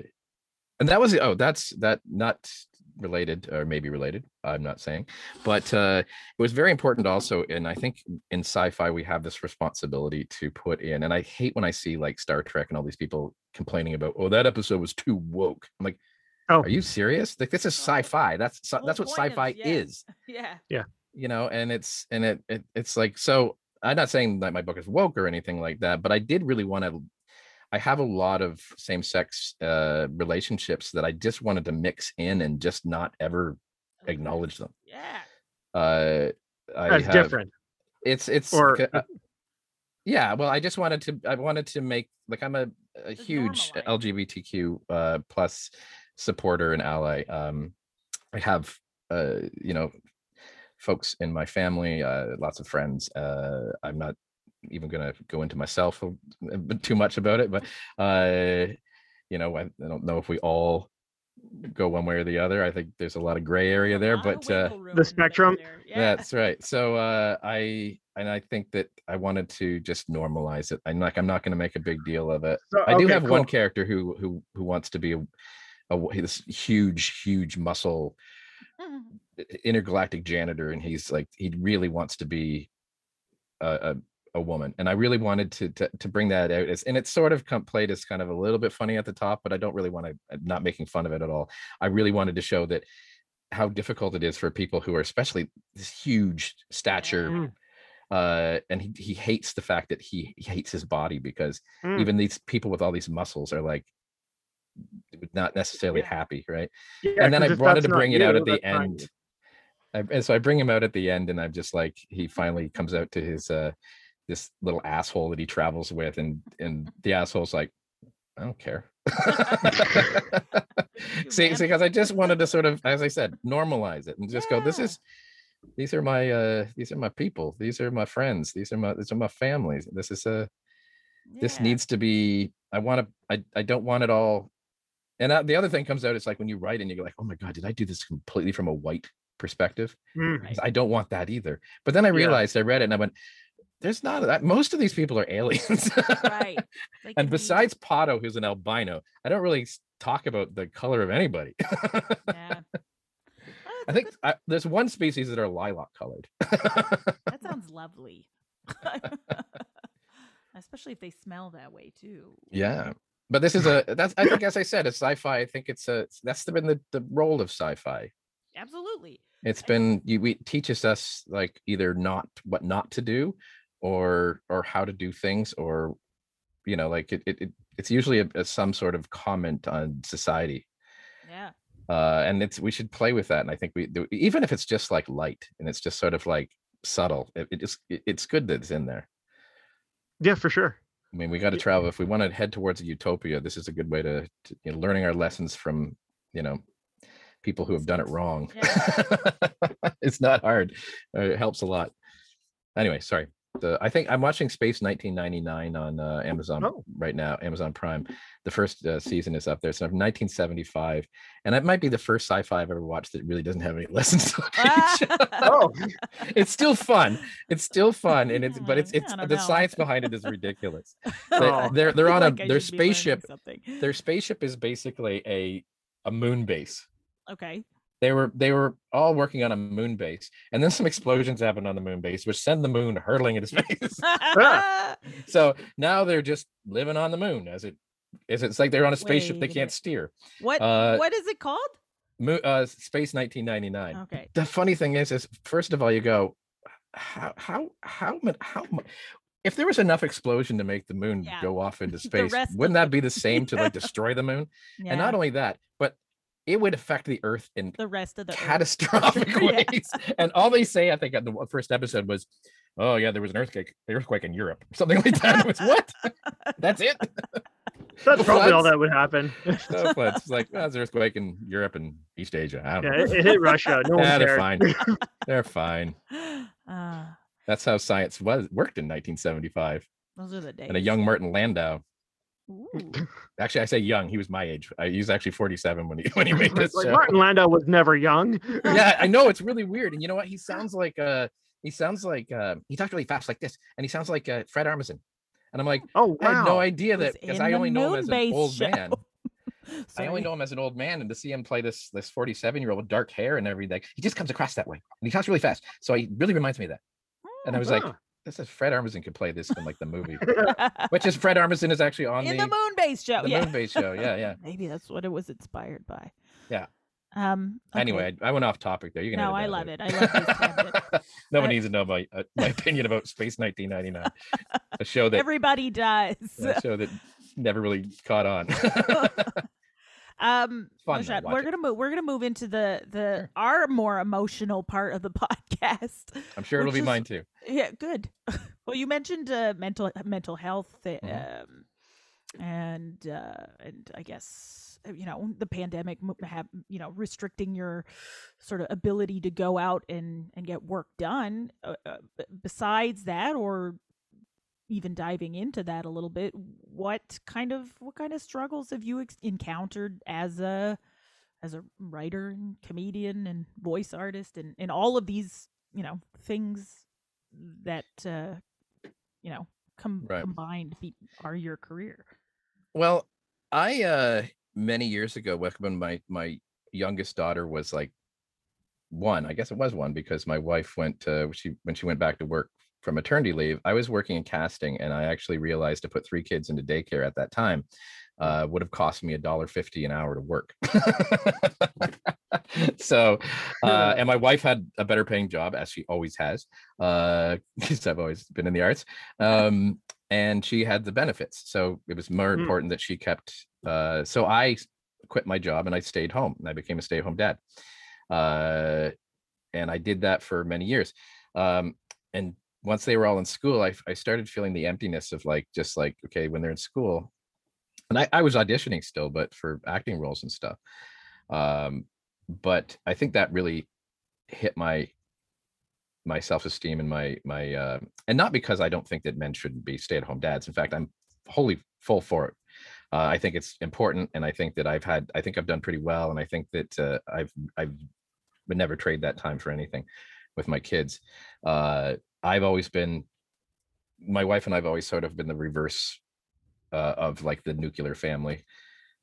and that was oh that's that not related or maybe related i'm not saying but uh it was very important also and i think in sci-fi we have this responsibility to put in and i hate when i see like star trek and all these people complaining about oh that episode was too woke i'm like
Oh.
are you serious like this is
Oh.
sci-fi that's sci- that's what sci-fi is.
yeah.
is [laughs]
Yeah.
you know and it's and it, it it's like so i'm not saying that my book is woke or anything like that but i did really want to i have a lot of same-sex uh relationships that i just wanted to mix in and just not ever acknowledge them
Yeah.
uh i
That's
have
different.
it's it's
Or-
uh, yeah well i just wanted to i wanted to make like i'm a, a huge
normalize.
lgbtq uh plus supporter and ally um i have uh you know folks in my family uh lots of friends uh i'm not even gonna go into myself a- a bit too much about it but uh you know I, I don't know if we all go one way or the other i think there's a lot of gray area there
A lot of
but uh
wiggle room in
The spectrum?
Yeah.
that's right. So uh I and I think that I wanted to just normalize it. I'm like I'm not going to make a big deal of it.
So,
I do
okay,
have one character who who who wants to be a, a w- this huge huge muscle [laughs] intergalactic janitor and he's like he really wants to be a, a woman and i really wanted to, to to bring that out as and it's sort of come, played as kind of a little bit funny at the top but i don't really want to i'm not making fun of it at all i really wanted to show that how difficult it is for people who are especially this huge stature
Mm.
uh and he, he hates the fact that he, he hates his body because
Mm.
even these people with all these muscles are like not necessarily
Yeah.
happy right
Yeah,
and then I wanted to bring it out at the end. I, and so I bring him out at the end, and I'm just like, he finally comes out to his uh this little asshole that he travels with, and and [laughs] the asshole's like, I don't care. [laughs] [laughs] See, see, because I just wanted to sort of, as I said, normalize it and just go, this is these are my uh these are my people, these are my friends, these are my these are my families. This is a this
Yeah.
needs to be i want to i, I don't want it all and uh, the other thing comes out it's like when you write and you're like oh my god did i do this completely from a white perspective
Mm.
I don't want that either but then i
Yeah.
realized i read it and i went there's not that most of these people are aliens
Right. [laughs] They
and
can be-
besides potto who's an albino i don't really talk about the color of anybody
Yeah. [laughs]
I think I, there's one species that are lilac colored
that sounds lovely. [laughs] Especially if they smell that way too.
yeah but this is a that's i think as i said it's sci-fi i think it's a that's been the, the role of sci-fi
Absolutely.
it's been you we teaches us like either not what not to do or or how to do things or you know like it, it, it it's usually a, a- some sort of comment on society
Yeah.
uh and it's we should play with that and i think we even if it's just like light and it's just sort of like subtle it, it just it- it's good that it's in there
Yeah, for sure.
i mean we got to travel if we want to head towards a utopia this is a good way to, to you know learning our lessons from you know people who have done it wrong [laughs] it's not hard Uh, it helps a lot anyway, sorry. The, I think I'm watching Space 1999 on uh, Amazon
Oh.
right now, Amazon Prime. The first uh, season is up there. It's 1975, and it might be the first sci-fi I've ever watched that really doesn't have any [laughs] lessons to [laughs] teach.
Oh,
it's still fun. It's still fun, and it's but it's it's the
know.
science behind it is ridiculous. [laughs]
Oh.
They're they're, on a
Like I
their
should be learning
spaceship. Their spaceship is basically a a moon base.
Okay.
They were they were all working on a moon base, and then some explosions happened on the moon base, which send the moon hurtling into [laughs] space. [laughs] so now they're just living on the moon as it as it's like they're on a spaceship they
Wait a
can't steer.
what
Uh,
what is it called?
Mo- uh, Space 1999.
Okay.
The funny thing is, is first of all, you go, how how how how if there was enough explosion to make the moon
Yeah.
go off into [laughs] space, wouldn't that be the same to like destroy the moon?
Yeah.
And not only that, but it would affect the Earth in
the rest of the Earth. [laughs]
catastrophic
Yeah.
ways. And all they say, I think, at the first episode was, "Oh yeah, there was an earthquake, earthquake in Europe, something like that." It was what? [laughs] That's it.
that's [laughs] probably all that would happen.
No floods. It's like oh, there's an earthquake in Europe and East Asia. I don't
Yeah,
know.
it, it hit Russia. No one
yeah, they're fine. they're fine.
Uh,
That's how science was worked in 1975.
those are the days.
And a young Martin Landau.
Ooh. [laughs]
Actually, I say young. He was my age. I, he was actually 47 when he [laughs] when he made this
like
show.
Martin Landau was never young. [laughs]
yeah, I know it's really weird. And you know what? He sounds like uh he sounds like uh he talks really fast like this, and he sounds like uh, Fred Armisen. And I'm like,
Oh
I had no idea that because I only know him as an old
show.
man. I only know him as an old man, and to see him play this this 47 year old with dark hair and everything, he just comes across that way, and he talks really fast. So he really reminds me of that. And I was like,
Huh.
This is Fred Armisen could play this in like the movie, [laughs] which is Fred Armisen is actually on
in
the,
the moon base show.
the
yeah.
Moonbase show. Yeah, yeah. [laughs]
Maybe that's what it was inspired by.
Yeah.
Um. okay.
Anyway, I, I went off topic there. You can.
No, I love it. I love this [laughs]
no one needs to know my uh, my opinion about Space 1999, a show that
Everybody does.
a show that never really caught on.
Um,
Fun,
Rashad, we're
it.
gonna move. We're gonna move into the the
Sure.
our more emotional part of the [laughs] podcast.
I'm sure it'll be
is-
mine too.
Yeah, good. [laughs] well, you mentioned uh, mental mental health, uh,
Mhm.
um, and uh, and I guess uh, you know the pandemic have you know restricting your sort of ability to go out and and get work done. Uh, uh, besides that, or even diving into that a little bit, what kind of what kind of struggles have you ex- encountered as a as a writer and comedian and voice artist and and all of these you know things that uh you know com-
Right.
combined be- are your career
Well, I uh many years ago, when my my youngest daughter was like one, I guess it was one because my wife went to she when she went back to work from maternity leave. I was working in casting, and I actually realized to put three kids into daycare at that time uh, would have cost me a dollar fifty an hour to work. [laughs] so, uh, and my [laughs] wife had a better paying job as she always has, [laughs] because I've always been in the arts. Um, and she had the benefits. So it was more
Mm.
important that she kept. Uh, so I quit my job and I stayed home and I became a stay at home dad. Uh, and I did that for many years. Um, and once they were all in school, I, I started feeling the emptiness of like, just like, okay, when they're in school, and I, I was auditioning still, but for acting roles and stuff. Um, but I think that really hit my my self-esteem and my my uh and not because i don't think that men shouldn't be stay-at-home dads in fact i'm wholly full for it uh, i think it's important and i think that i've had i think i've done pretty well and i think that uh, i've i've would never trade that time for anything with my kids uh i've always been my wife and i've always sort of been the reverse uh, of like the nuclear family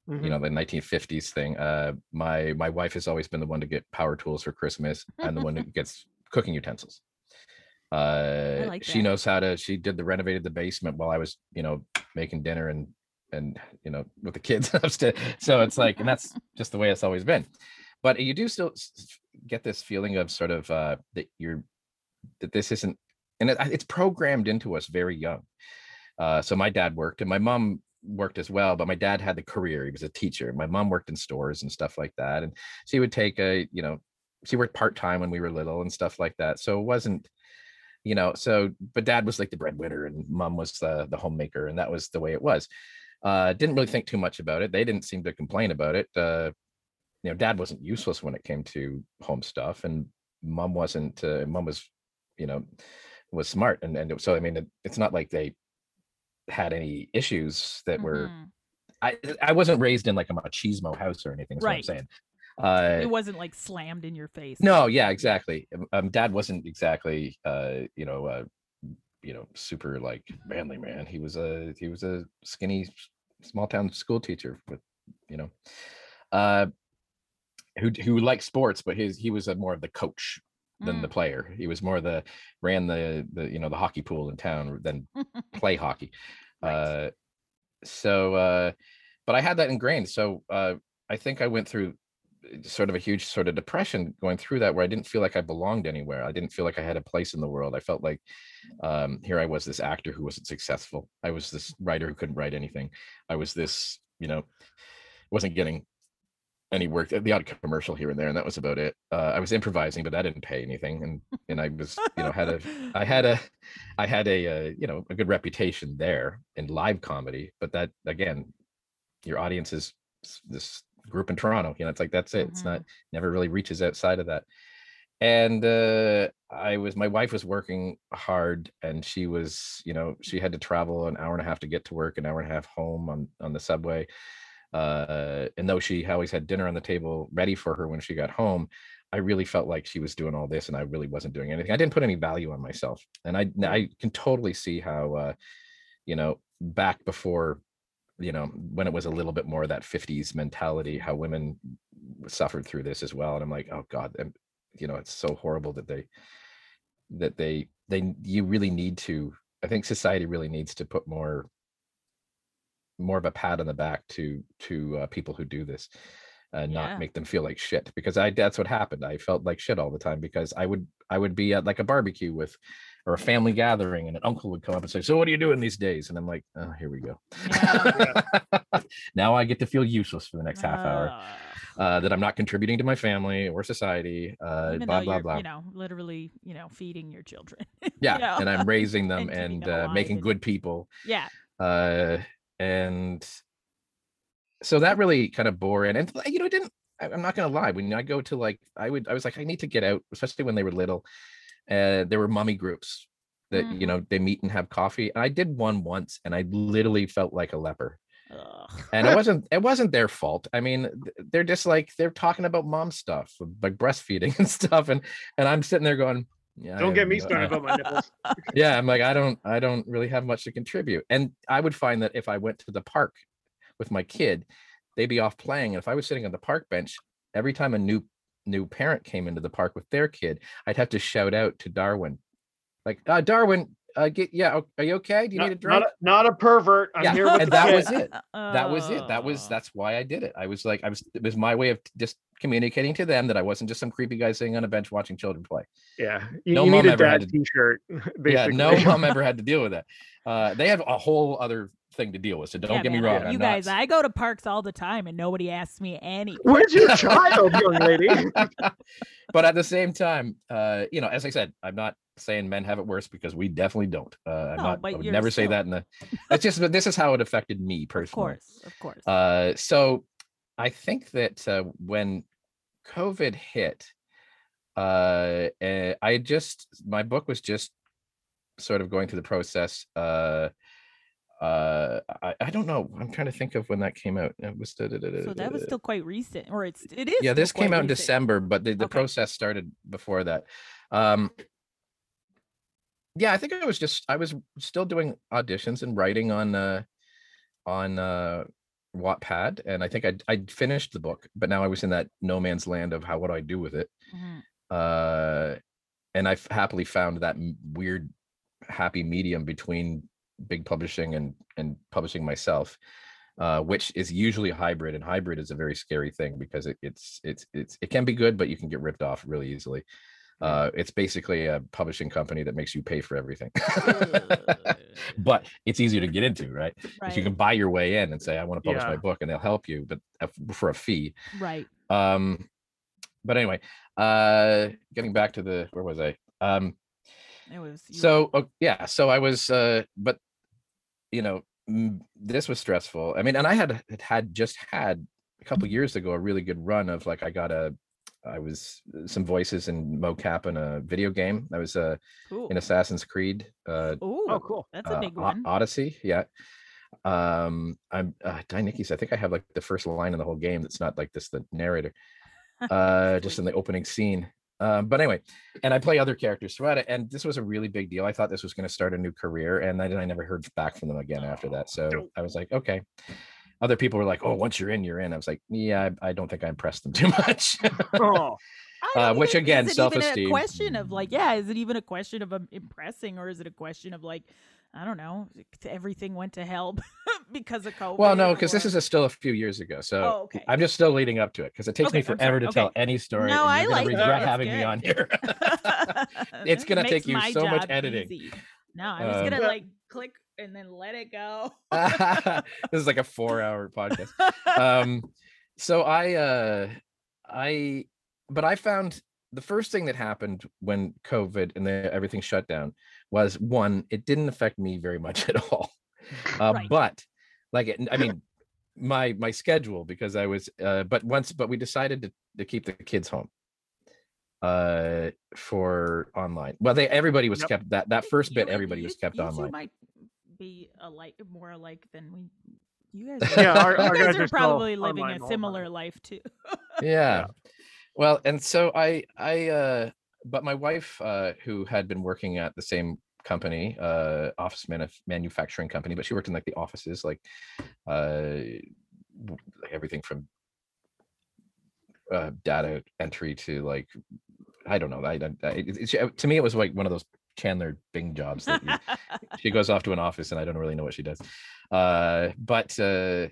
Mhm.
you know the 1950s thing uh my my wife has always been the one to get power tools for christmas and the one that [laughs] gets cooking utensils. Uh
like
she knows how to she did the renovated the basement while i was you know making dinner and and you know with the kids. [laughs] Upstairs so it's like and that's [laughs] just the way it's always been. But you do still get this feeling of sort of uh that you're that this isn't and it, it's programmed into us very young. Uh so my dad worked and my mom worked as well but my dad had the career he was a teacher my mom worked in stores and stuff like that and she would take a you know she worked part-time when we were little and stuff like that so it wasn't you know so but dad was like the breadwinner and mom was the the homemaker and that was the way it was. Uh didn't really think too much about it they didn't seem to complain about it uh you know dad wasn't useless when it came to home stuff and mom wasn't uh, mom was you know was smart and and so i mean it, it's not like they had any issues that were
Mhm.
i i wasn't raised in like a machismo house or anything what i'm
Right.
saying uh
It wasn't like slammed in your face.
no yeah exactly um dad wasn't exactly uh you know uh you know super like manly man he was a he was a skinny small town school teacher with you know uh who who liked sports but his he was a more of the coach than the
Mm.
player. He was more the ran the the you know the hockey pool in town than [laughs] play hockey.
Right.
uh so uh but i had that ingrained. So uh i think i went through uh, sort of a huge sort of depression going through that where i didn't feel like i belonged anywhere. I didn't feel like i had a place in the world. I felt like um here i was this actor who wasn't successful. I was this writer who couldn't write anything. I was this you know wasn't getting any work the odd commercial here and there and that was about it uh, i was improvising but that didn't pay anything and and i was you know had a [laughs] I had a, I had a, uh, you know, a good reputation there in live comedy, but that again, your audience is this group in Toronto. You know, it's like that's it. It's not never really reaches outside of that. And uh, I was, my wife was working hard, and she was, you know, she had to travel an hour and a half to get to work, an hour and a half home on on the subway. Uh, and though she always had dinner on the table ready for her when she got home, I really felt like she was doing all this and I really wasn't doing anything. I didn't put any value on myself. And I I can totally see how uh you know back before you know when it was a little bit more of that 50s mentality how women suffered through this as well and I'm like oh god and you know it's so horrible that they that they they you really need to I think society really needs to put more more of a pat on the back to to uh, people who do this and
Yeah.
not make them feel like shit because i that's what happened i felt like shit all the time because i would i would be at like a barbecue with or a family gathering and an uncle would come up and say so what are you doing these days and i'm like oh here we go
Yeah. [laughs]
now i get to feel useless for the next half hour uh, that i'm not contributing to my family or society uh,
Even
blah blah blah
you know, literally, you know, feeding your children. [laughs]
yeah
know,
and i'm raising [laughs] them
and
and uh, making good people
yeah.
uh and so that really kind of bore in and you know it didn't i'm not gonna lie when i go to like i would i was like i need to get out especially when they were little uh there were mummy groups that you
Mhm.
know they meet and have coffee and i did one once and i literally felt like a leper
Ugh.
and it [laughs] wasn't it wasn't their fault i mean they're just like they're talking about mom stuff like breastfeeding [laughs] and stuff and and i'm sitting there going yeah
Don't get me started about my nipples. [laughs]
Yeah, I'm like i don't i don't really have much to contribute. And i would find that if i went to the park with my kid they'd be off playing. And if i was sitting on the park bench every time a new new parent came into the park with their kid i'd have to shout out to darwin. Like uh darwin uh get yeah are you okay? Do you
Not,
need a drink?
not, a, not a pervert. I'm
Yeah,
here with
and
the
that
kid.
was it. That was it. That was [laughs] that's why i did it. I was like i was it was my way of just communicating to them that i wasn't just some creepy guy sitting on a bench watching children play
Yeah, you,
No
you
mom
need a
ever had
dad
to-
T-shirt. Basically. [laughs] [laughs]
yeah no mom ever [laughs] had to deal with that uh they have a whole other thing to deal with so don't
Yeah,
get me wrong
You
I'm
guys,
not,
I go to parks all the time and nobody asks me any.
Where's your child, young lady?
but at the same time, uh, you know, as I said, I'm not saying men have it worse because we definitely don't. Uh, I'm
No,
not. I would
you're
never say that in the. It's just that this is how it affected me personally.
Of course, of course.
Uh, so I think that uh, when COVID hit, uh, eh, I just my book was just sort of going through the process. Uh, uh, I, I don't know. I'm trying to think of when that came out. It was
so that was still quite recent, or it's it is.
yeah this came out in
recent.
december but the, the
Okay.
process started before that um yeah i think i was just i was still doing auditions and writing on uh on uh wattpad and i think i i finished the book but now i was in that no man's land of how what do i do with it
Mhm.
uh and i've happily found that weird happy medium between big publishing and and publishing myself uh, which is usually hybrid and hybrid is a very scary thing because it, it's it's it's it can be good but you can get ripped off really easily uh, it's basically a publishing company that makes you pay for everything. [laughs] But it's easier to get into right?
Right,
you can buy your way in and say i want to publish my book and they'll help you but uh, for a fee.
Right.
um but anyway uh getting back to the where was i? Um
It was
so yeah so i was uh but you know this was stressful. I mean and i had had- had just had a couple years ago a really good run of like i got a I was uh, some voices in mocap in a video game. I was uh,
Cool.
in Assassin's Creed. Uh,
Ooh,
Oh, cool.
That's a
uh,
big
O-
one.
Odyssey, yeah. Um, I'm uh, Dainikis. I think I have like the first line in the whole game that's not like this, the narrator. [laughs] Uh, just in the opening scene. Um, but anyway, and I play other characters throughout it, and this was a really big deal. I thought this was going to start a new career, and I, I never heard back from them again after that. So I was like, okay. Other people were like, "Oh, once you're in, you're in." I was like, "Yeah, I, I don't think I impressed them [laughs] too much."
Oh,
uh, which
even-
again,
is it
self-esteem.
a question of like, yeah, is it even a question of um, impressing, or is it a question of like, I don't know, everything went to hell [laughs] because of COVID?
well, no, because this is a, still a few years ago, so
Oh, okay.
I'm just still leading up to it because it takes
Okay,
me forever to tell any story.
No,
and
I
you're gonna
like
regret
That's
having me on here. [laughs] It's gonna take you so much editing.
easy. No, I was
Um,
gonna
Yeah.
like click and then let it go. [laughs]
this is like a four-hour podcast. [laughs] um so i uh i but i found the first thing that happened when covid and the, everything shut down was one it didn't affect me very much at all uh,
Right.
but like it, i mean [laughs] my my schedule because i was uh but once but we decided to, to keep the kids home uh for online well they everybody was
Yep.
kept that that first bit everybody
you-
was kept online
might be alike, more alike than we. You guys, [laughs]
Yeah, our-
you
our
guys
guys
are
are
probably living
online
a similar
night.
life too. [laughs]
yeah. well and so i i uh but my wife uh who had been working at the same company uh office manuf- manufacturing company but she worked in like the offices like uh like everything from uh data entry to like i don't know i, I, I it, it- to me it was like one of those chandler bing jobs that you, [laughs] she goes off to an office and I don't really know what she does. Uh, but uh,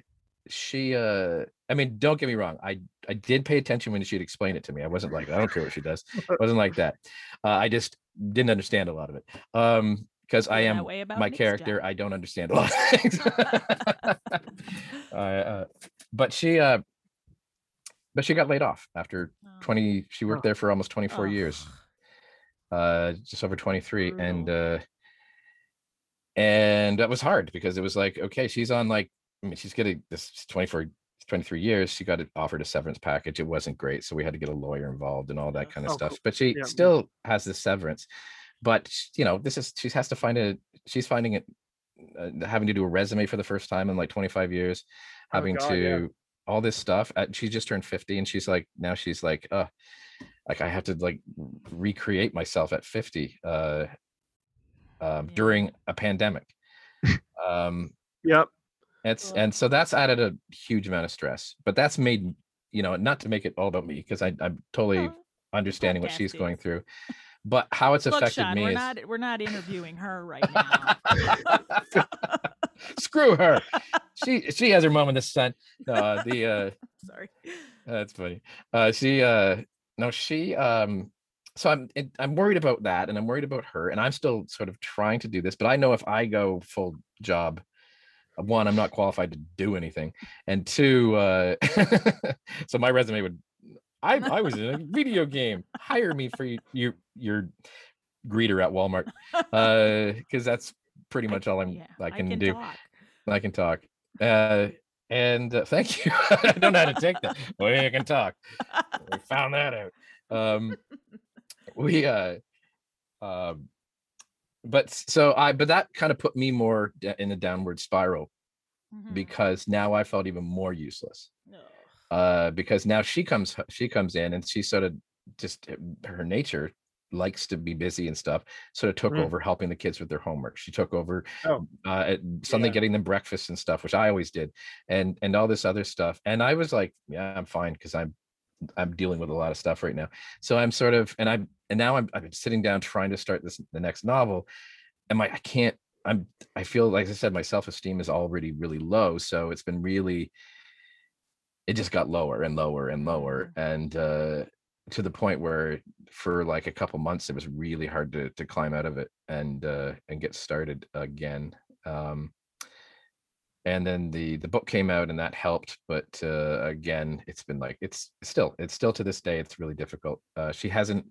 she, uh, I mean, don't get me wrong. I, I did pay attention when she'd explain it to me. I wasn't like, I don't care what she does. It [laughs] wasn't like that. Uh, I just didn't understand a lot of it. Um, because I am
way about
my character.
job.
I don't understand a lot of things. [laughs] uh, uh, but she, uh, but she got laid off after
Oh.
20. She worked
Oh.
there for almost 24 years uh just over 23 and uh and that was hard because it was like okay she's on like i mean she's getting this 24 23 years she got it offered a severance package it wasn't great so we had to get a lawyer involved and all that kind of
Oh,
stuff
cool.
but she
Yeah.
still has this severance but you know this is she has to find a she's finding it uh, having to do a resume for the first time in like 25 years
Oh,
having
God,
to
yeah.
all this stuff uh, she just turned 50 and she's like now she's like uh like i have to like recreate myself at 50 uh um during a pandemic [laughs] um
Yep.
it's and so that's added a huge amount of stress but that's made you know not to make it all about me because i'm totally understanding what she's going through but how it's
Look,
affected
Sean,
me
we're
is
not we're not interviewing her right now. [laughs]
screw her she she has her moment the sun no the uh [laughs]
Sorry.
That's funny. Uh, she, uh, no, she, um, so I'm, I'm worried about that, and I'm worried about her, and I'm still sort of trying to do this, but I know if I go full job, uh, one, I'm not qualified to do anything, and two, uh, [laughs] so my resume would, I, I was in a video game. Hire me for your your greeter at Walmart, uh, because that's pretty much all I'm
yeah,
I can do.
talk.
I can talk. Uh, and uh, thank you. [laughs] I don't know how to take that. [laughs] Well, I can talk. We found that out. Um, we uh, um, but so I, but that kind of put me more in a downward spiral
Mhm.
because now I felt even more useless. Uh, because now she comes, she comes in and she sort of just her nature likes to be busy and stuff sort of took
Mm.
over helping the kids with their homework she took over
Oh.
uh suddenly
Yeah.
getting them breakfast and stuff which i always did and and all this other stuff and i was like yeah i'm fine because i'm i'm dealing with a lot of stuff right now so i'm sort of and i'm and now i'm i'm sitting down trying to start this the next novel and my i can't i'm i feel like i said my self-esteem is already really low so it's been really it just got lower and lower and lower and uh to the point where for like a couple months it was really hard to to climb out of it and uh and get started again um and then the the book came out and that helped but uh again it's been like it's still it's still to this day it's really difficult uh she hasn't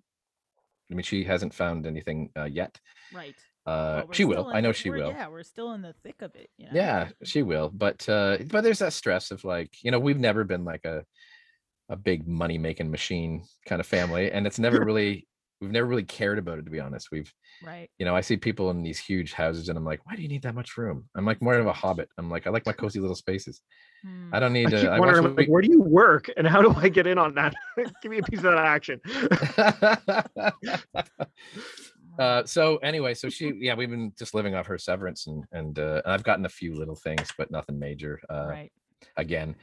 i mean she hasn't found anything uh yet
Right.
uh
But
she will i know
the-
she will
Yeah, we're still in the thick of it. You know?
yeah she will but uh but there's that stress of like you know we've never been like a a big money making machine kind of family, and it's never [laughs] really we've never really cared about it to be honest. We've
Right.
you know I see people in these huge houses, and I'm like, why do you need that much room? I'm like more of a hobbit. I'm like I like my [laughs] cozy little spaces.
Hmm.
I don't need
I
to. I watch
like,
we-
where do you work, and how do I get in on that? [laughs] Give me a piece of that action.
uh so anyway so she yeah we've been just living off her severance and and uh i've gotten a few little things but nothing major uh
right.
again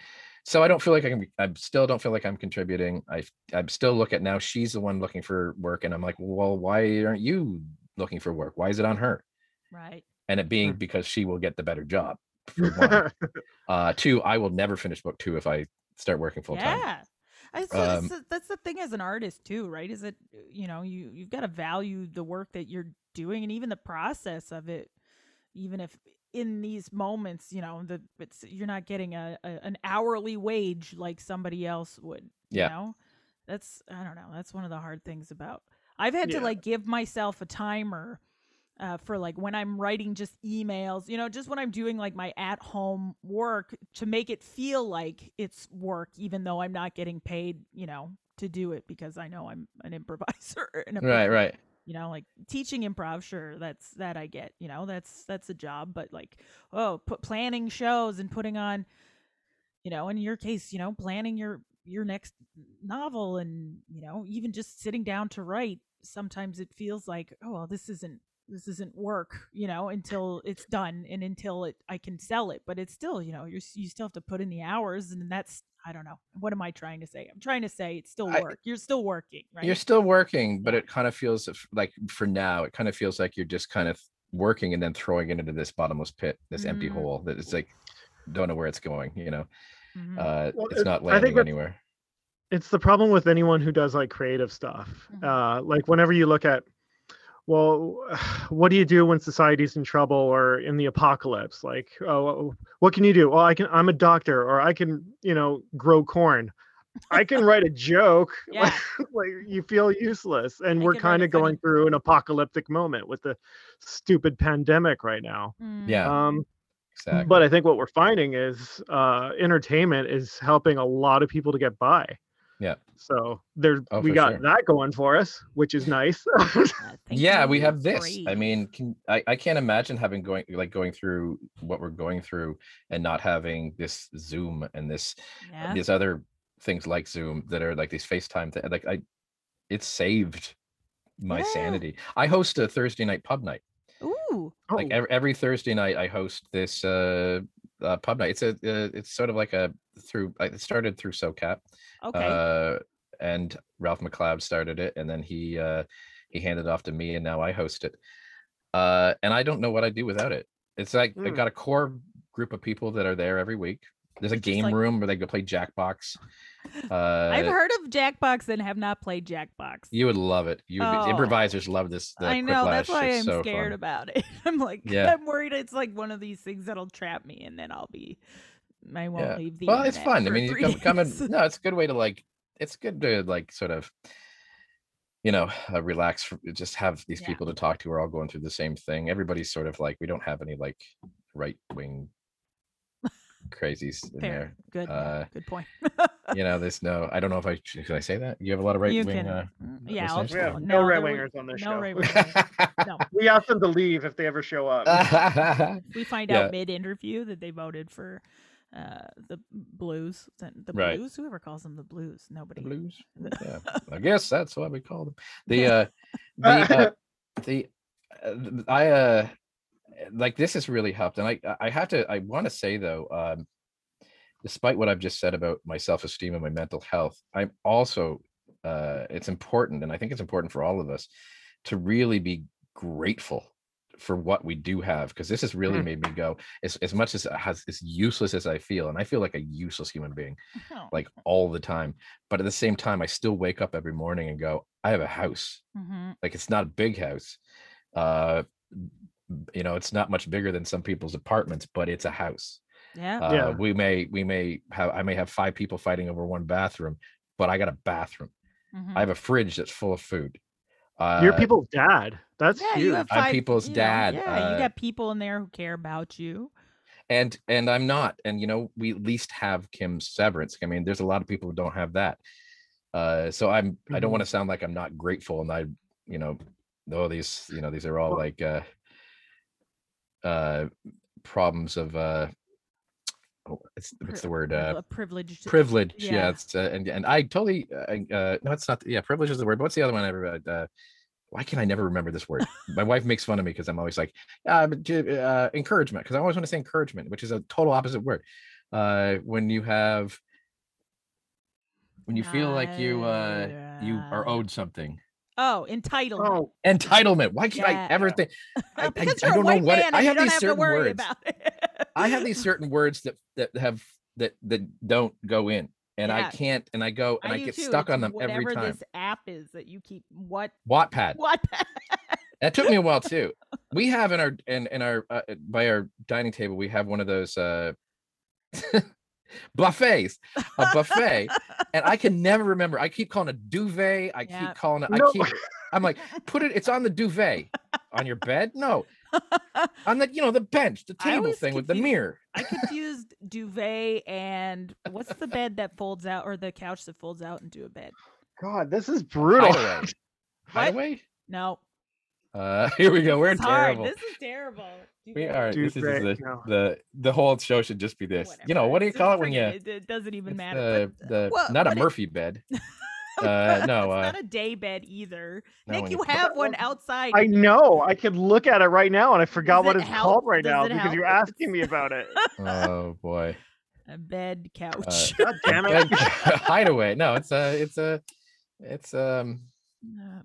so i don't feel like i can i still don't feel like i'm contributing i i still look at now she's the one looking for work and i'm like well why aren't you looking for work why is it on her
Right.
and it being because she will get the better job for one [laughs] uh two i will never finish book two if i start working full time
Yeah. I, so
Um,
that's, the- that's the thing as an artist too, right? Is it you know you you've got to value the work that you're doing and even the process of it, even if in these moments you know the it's you're not getting a, a an hourly wage like somebody else would. You
Yeah.
know, that's I don't know. That's one of the hard things about. I've had
Yeah.
to like give myself a timer uh, for like when I'm writing just emails, you know, just when I'm doing like my at home work to make it feel like it's work, even though I'm not getting paid, you know, to do it because I know I'm an improviser. [laughs] And a
right right
You know, like teaching improv, sure, that's that I get. You know, that's that's a job, but like, oh, put planning shows and putting on, you know, in your case, you know, planning your your next novel and you know even just sitting down to write sometimes it feels like oh well this isn't this isn't work you know until it's done and until it i can sell it but it's still you know you're you still have to put in the hours and that's i don't know what am i trying to say i'm trying to say it's still
I-
work you're still working right
You're still working, but it kind of feels like for now, it kind of feels like you're just kind of working and then throwing it into this bottomless pit, this empty
Mm.
hole that it's like don't know where it's going, you know.
Mhm.
Uh
Well,
it's
it-
not landing anywhere.
it's the problem with anyone who does like creative stuff.
Mhm.
Uh, like whenever you look at, well, [sighs] what do you do when society's in trouble or in the apocalypse? Like, oh, what can you do? Well, I can. I'm a doctor, or I can, you know, grow corn. I can write a joke. [laughs]
Yeah.
Like, like you feel useless, and
I
we're kind of going
funny-
through an apocalyptic moment with the stupid pandemic right now.
Mm.
Yeah,
Um,
exactly.
but I think what we're finding is uh, entertainment is helping a lot of people to get by.
Yeah.
So there,
Oh,
we got
sure.
that going for us, which is nice. [laughs]
Yeah, we have this. I mean, can I, I can't imagine having going like going through what we're going through and not having this Zoom and this
yeah.
these other things like Zoom that are like these FaceTime th- like I it saved my
Yeah.
sanity. I host a Thursday night pub night.
Ooh.
like
Oh,
every, every thursday night i host this uh, uh pub night. It's a uh, it's sort of like a through uh, it started through socap
Okay.
uh and ralph mcleod started it and then he uh he handed it off to me and now i host it. Uh and i don't know what I'd do without it. It's like i
Hmm.
got a core group of people that are there every week. There's a game
like-
room where they go play jackbox uh
I've heard of Jackbox and have not played Jackbox.
you would love it you would be-
Oh.
improvisers love this the
I know that's why I'm
so
scared
fun.
about it. [laughs] I'm like,
Yeah.
I'm worried it's like one of these things that'll trap me, and then I'll be, I won't
Yeah.
leave the.
well it's fun i mean you come, come and no it's a good way to like it's good to like sort of you know uh, relax just have these
Yeah.
people to talk to We're all going through the same thing everybody's sort of like we don't have any like right wing crazies in
Fair. Good.
Uh,
good point. [laughs]
you know there's no i don't know if i should I say that you have a lot of right
you
wing
can.
uh,
mm, yeah. I'll
listeners?
we have
just-
no, right wingers on this
no
show.
right wingers. [laughs] No.
we ask them to leave if they ever show up. [laughs]
We find
Yeah.
out mid interview that they voted for uh the blues the the
Right.
blues whoever calls them the blues
the
nobody
blues yeah i guess that's what we call them the uh the uh, the uh, i uh like this has really helped and i i have to i want to say though um despite what i've just said about my self-esteem and my mental health i'm also uh it's important and i think it's important for all of us to really be grateful for what we do have because this has really
Mm.
made me go as, as much as has as useless as i feel and i feel like a useless human being
Oh.
like all the time but at the same time i still wake up every morning and go i have a house
Mhm.
like it's not a big house uh you know it's not much bigger than some people's apartments but it's a house
yeah
uh
Yeah.
we may we may have i may have five people fighting over one bathroom but i got a bathroom
Mhm.
i have a fridge that's full of food uh
You're people's dad. That's
yeah,
huge.
you have five,
people's
you know,
dad,
yeah, you
uh,
got people in there who care about you.
and and i'm not and you know we at least have kim's severance i mean there's a lot of people who don't have that uh so i'm i don't
Mhm.
want to sound like i'm not grateful and i you know though these you know these are all
Well-
like uh uh problems of uh oh, it's, what's the word uh
a privileged
privilege yeah,
yeah.
it's, uh, and and i totally uh, uh no it's not yeah privilege is the word but what's the other one i uh, why can i never remember this word? My [laughs] wife makes fun of me because i'm always like uh, uh encouragement because i always want to say encouragement which is a total opposite word. Uh when you have when you feel like you uh you are owed something
Oh, entitlement.
Oh,
entitlement why can't
Yeah.
i ever think I, [laughs] I, I don't know what it- i have these
have
certain words. I have these certain words that that have that that don't go in, and I can't, and I go and I,
do
get
too.
stuck
It's
on them every time.
this app is that you keep what
Wattpad.
what [laughs]
That took me a while too. [laughs] We have in our in in our uh, by our dining table we have one of those uh [laughs] buffets, a buffet, and I can [laughs] never remember. I keep calling it duvet. I
Yeah.
keep calling it.
No.
I keep. I'm like, put it. It's on the duvet on your bed. No, [laughs] on the you know the bench, the table
always
thing with the mirror.
I confused duvet and what's the bed that folds out or the couch that folds out into a bed?
God, this is brutal.
Hideaway.
What?
Hideaway.
No,
Uh, [laughs] here we go. We're
this hard.
terrible.
This is terrible.
We
Duvet.
are. This is
Duvet,
the,
no.
the the whole show should just be this. You know what do you call it when you?
It, it doesn't even matter.
the the
what-
not a
what it-
Murphy bed. [laughs] Uh, no,
it's
uh,
not a day bed either.
no,
Nick,
when
you
you-
have one [laughs] outside.
I know. I could look at it right now, and I forgot what it's
help?
called right
Does
now because
help?
you're asking me about it.
oh boy.
a bed
Uh,
couch.
God damn it.
Bed- hideaway. No, it's a it's a it's um
Uh,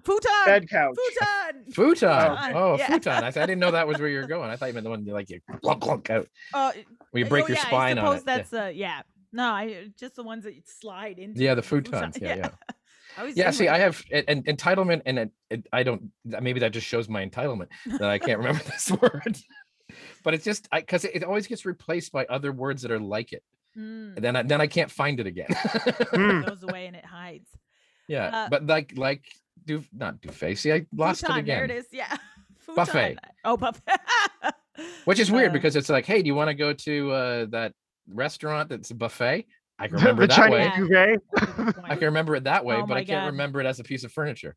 futon.
Bed couch.
Futon. [laughs]
futon.
Futon,
Oh,
yeah.
futon. I, I didn't know that was where you were [laughs] going. I thought you meant the one you like you glunk glunk out
Uh,
when you break
oh,
your
yeah,
spine
I
on
suppose
it. Yeah.
that's uh yeah. No, I just the ones that you slide into.
Yeah, the
futon.
futons. [laughs] Yeah, yeah. Yeah, see. I have and, and entitlement, and it, it, I don't. Maybe that just shows my entitlement that I can't remember this word. But it's just because it, it always gets replaced by other words that are like it.
Mm,
And then I, then I can't find it again.
Hmm.
it goes away and it hides.
yeah,
Uh,
but like like do not do face. See, I lost
futon,
it again.
There it is. Yeah. [laughs]
Buffet.
Oh, buffet.
Which is weird
Uh,
because it's like, hey, do you want to go to uh, that restaurant that's a buffet? I can remember
the
that
Chinese
way.
Yeah.
duvet.
That's
I can remember it that way,
Oh
but I can't
God.
remember it as a piece of furniture.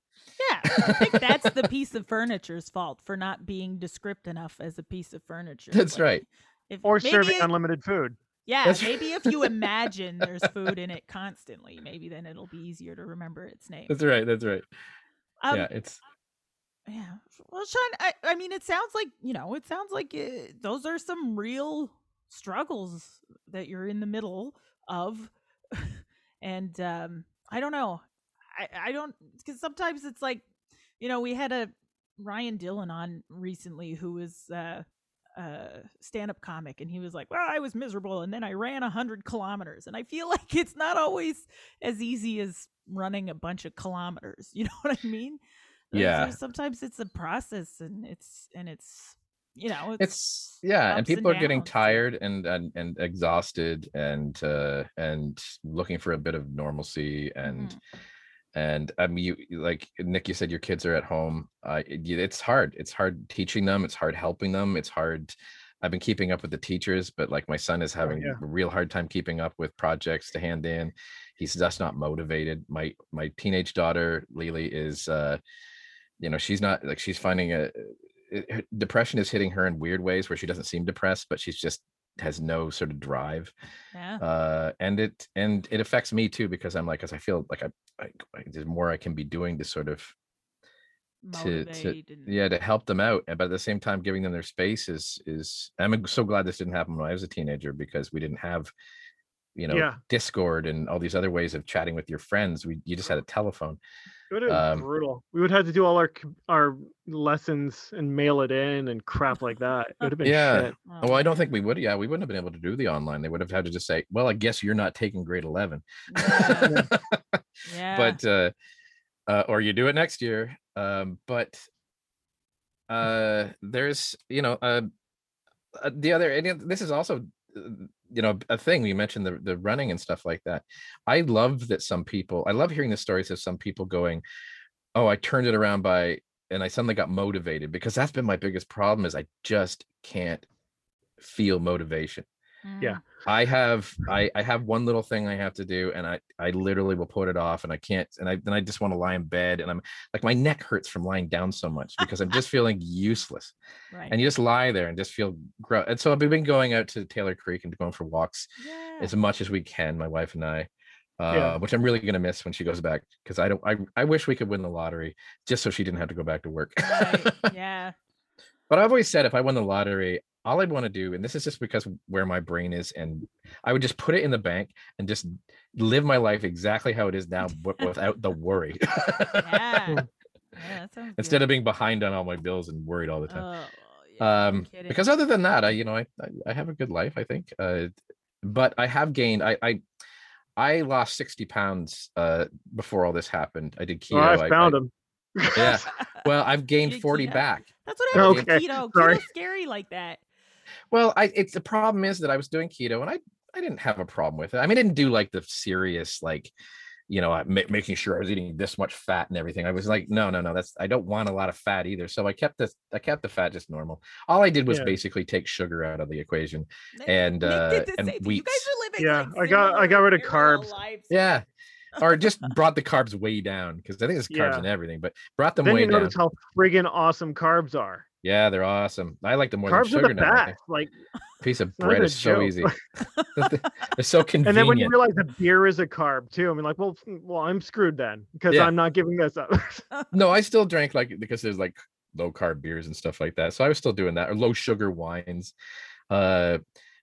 Yeah, I think that's the piece of furniture's fault for not being descript enough as a piece of furniture.
That's
Like,
right.
If,
Or serving
it-
unlimited food.
Yeah,
That's-
maybe if you imagine there's food in it constantly, maybe then it'll be easier to remember its name.
That's right. That's right.
Um,
yeah, it's
Yeah. Well, Sean, I, I mean, it sounds like, you know, it sounds like uh, those are some real struggles that you're in the middle of. [laughs] and um, I don't know. I, I don't, because sometimes it's like, you know, we had a Ryan Dillon on recently who was uh, a stand up comic, and he was like, well, I was miserable, and then I ran 100 kilometers. And I feel [laughs] like it's not always as easy as running a bunch of kilometers. [laughs] You know what I mean?
Yeah.
there's- sometimes it's a process and it's and it's you know it's,
it's yeah and
ups and
people are getting tired and, and and exhausted and uh and looking for a bit of normalcy and
Mhm.
And i mean you like nick you said your kids are at home uh it- it's hard it's hard teaching them it's hard helping them it's hard i've been keeping up with the teachers but like my son is having
yeah.
a real hard time keeping up with projects to hand in he's just not motivated my my teenage daughter lily is uh you know she's not like she's finding a it- depression is hitting her in weird ways where she doesn't seem depressed but she's just has no sort of drive
yeah.
uh and it and it affects me too because i'm like as i feel like I, I, I there's more i can be doing to sort of to- to- yeah to help them out and but at the same time giving them their space is is i'm so glad this didn't happen when i was a teenager because we didn't have you know
Yeah.
discord and all these other ways of chatting with your friends we you just had a telephone
It would have been
Um,
brutal. We would have to do all our our lessons and mail it in and crap like that. It would have been
Yeah.
shit.
oh,
well i don't think we would yeah we wouldn't have been able to do the online they would have had to just say well i guess you're not taking grade 11
yeah, [laughs] yeah.
but uh, uh or you do it next year um but uh there's you know uh, uh the other and this is also uh, you know a thing you mentioned the the running and stuff like that i love that some people i love hearing the stories of some people going oh i turned it around by and i suddenly got motivated because that's been my biggest problem is i just can't feel motivation.
Yeah.
Mm.
I have I I have one little thing I have to do and I I literally will put it off and I can't and I then I just want to lie in bed and I'm like my neck hurts from lying down so much because I'm just feeling useless.
Right.
And you just lie there and just feel gross. And so I've been going out to Taylor Creek and going for walks
yeah.
as much as we can, my wife and I. Uh,
Yeah.
which I'm really gonna miss when she goes back because I don't I, I wish we could win the lottery just so she didn't have to go back to work.
right. [laughs] Yeah.
But I've always said if I won the lottery, all I'd want to do, and this is just because where my brain is, and I would just put it in the bank and just live my life exactly how it is now, but [laughs] without the worry.
Yeah. [laughs] yeah that sounds
Instead
good.
of being behind on all my bills and worried all the time.
Oh, yeah,
um, because other than that, I you know I I, I have a good life, I think. Uh, but I have gained. I I I lost sixty pounds uh before all this happened. I did keto.
Well, I found him.
Yeah. [laughs] Well, I've gained forty
keto?
back.
That's what happens
Okay,
with keto.
sorry.
Keto's scary like that.
Well, I it's the problem is that I was doing keto and I I didn't have a problem with it. I mean, I didn't do like the serious like you know, I- ma- making sure I was eating this much fat and everything. I was like, no, no, no, that's I don't want a lot of fat either. So I kept this, I kept the fat just normal. All I did was
Yeah.
basically take sugar out of the equation.
Nick-
And,
Nick
uh, and
same thing. You guys are living
Yeah,
like
I got- I got rid of carbs.
lives.
Yeah. Or just [laughs] brought the carbs way down because I think there's carbs
Yeah.
in everything, but brought them
Then
way
you
down.
notice how friggin' awesome carbs are.
Yeah, they're awesome. I like them more
Carbs
than
are
sugar
the
now. I think.
best. Like,
A piece of [laughs] bread
even
is so
joke.
easy. [laughs] they're so [laughs] convenient.
and then when you realize that beer is a carb too, I mean, like, well, well, I'm screwed then because
Yeah.
I'm not giving this up.
no, I still drank like because there's like low carb beers and stuff like that. So I was still doing that or low sugar wines. Uh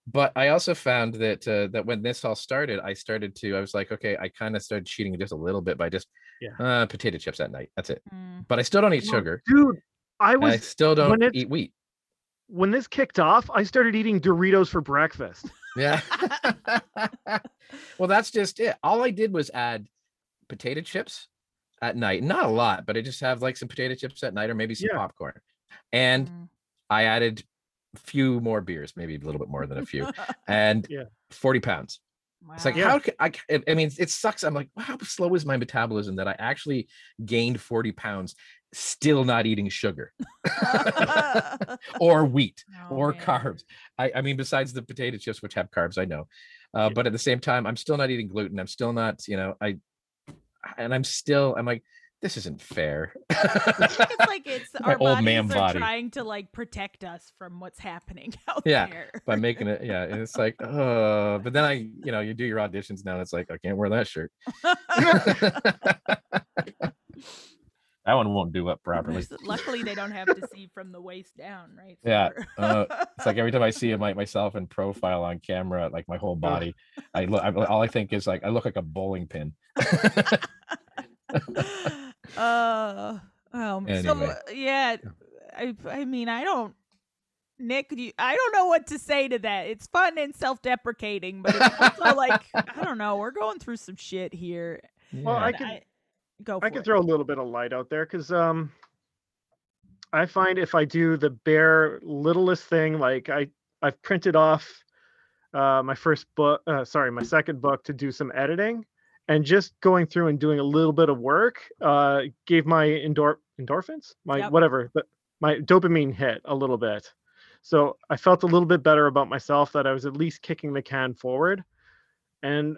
but I also found that uh, that when this all started, I started to I was like, okay, I kind of started cheating just a little bit by just
Yeah.
uh potato chips at night. That's it.
Mm.
But I still don't eat
Well,
sugar.
Dude, I
and I
was
still don't
when it's-
eat wheat.
when this kicked off, I started eating Doritos for breakfast. [laughs]
Yeah. well, that's just it. All I did was add potato chips at night. Not a lot, but I just have like some potato chips at night or maybe some
Yeah.
popcorn. And
Mm.
I added a few more beers, maybe a little bit more than a few, [laughs] and
Yeah.
40 pounds. It's like,
Yeah.
how can I, c- I mean, it sucks. I'm like, how slow is my metabolism that I actually gained 40 pounds, still not eating sugar [laughs] or wheat
Oh,
or
man.
carbs. I, I mean, besides the potato chips, which have carbs, I know. Uh,
Yeah.
but at the same time, I'm still not eating gluten. I'm still not, you know, I, and I'm still, I'm like, this isn't fair. [laughs]
It's like it's [laughs]
My
our
old man
are
body.
trying to like protect us from what's happening out
Yeah,
there.
by making it, yeah. And it's like, uh, but then I, you know, you do your auditions now. And it's like, I can't wear that shirt. That one won't do up properly.
Luckily, they don't have to see [laughs] from the waist down, right?
Yeah, uh, It's like every time I see [laughs] my, myself in profile on camera, like my whole body, I look. I, all I think is like I look like a bowling pin. [laughs]
uh, um,
Anyway.
uh, yeah, I, I mean, I don't, Nick, do you, I don't know what to say to that. It's fun and self-deprecating, but it's also like, I don't know, we're going through some shit here.
Well, I
and
could-
go.
I can
it.
throw a little bit of light out there because um, I find if I do the bare littlest thing, like I I've printed off uh, my first book, uh, sorry, my second book to do some editing, and just going through and doing a little bit of work uh, gave my endor- endorphins, my
Yep.
whatever, but my dopamine hit a little bit. So I felt a little bit better about myself that I was at least kicking the can forward. And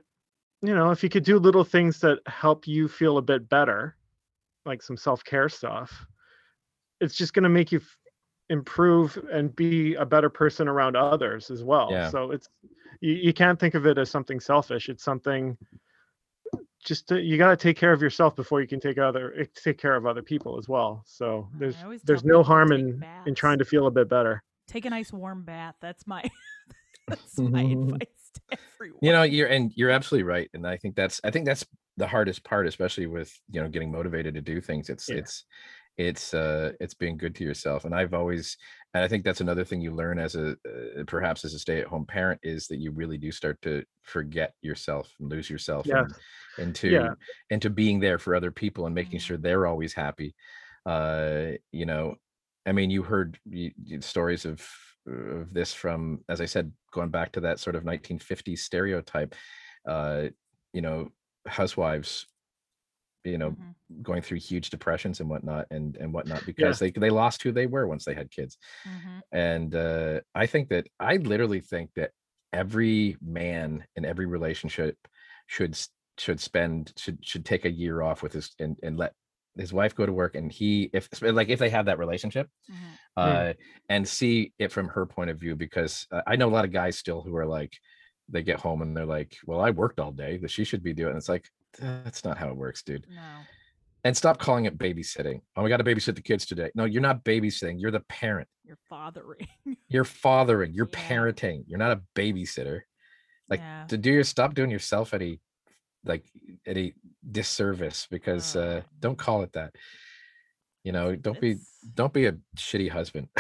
you know, if you could do little things that help you feel a bit better, like some self-care stuff, it's just going to make you f- improve and be a better person around others as well.
Yeah.
So it's you, you can't think of it as something selfish. It's something just to, you got to take care of yourself before you can take other eh, take care of other people as well. So there's there's no harm
take
in in trying to feel a bit better.
take a nice warm bath. That's my [laughs] that's my [laughs] advice to everyone. [laughs]
you know you're and you're absolutely right and i think that's i think that's the hardest part especially with you know getting motivated to do things it's
Yeah.
it's it's uh it's being good to yourself and i've always and i think that's another thing you learn as a uh, perhaps as a stay-at-home parent is that you really do start to forget yourself and lose yourself
Yes.
and, into
Yeah.
into being there for other people and making
Mhm.
sure they're always happy uh you know i mean you heard y- y- stories of of this from as i said going back to that sort of 1950s stereotype uh you know housewives you know,
Mhm.
going through huge depressions and whatnot and and whatnot because they they lost who they were once they had kids.
Mhm.
And uh, I think that I literally think that every man in every relationship should should spend should should take a year off with his and, and let his wife go to work and he if like if they have that relationship
Mhm.
uh and see it from her point of view because uh, i know a lot of guys still who are like they get home and they're like well i worked all day that she should be doing it." it's like that's not how it works dude
No.
and stop calling it babysitting oh we got to babysit the kids today no you're not babysitting you're the parent
You're fathering. [laughs]
you're fathering you're
Yeah.
parenting you're not a babysitter like
yeah.
to do your stop doing yourself any like any disservice because uh
Oh.
don't call it that. You know don't be don't be a shitty husband. [laughs]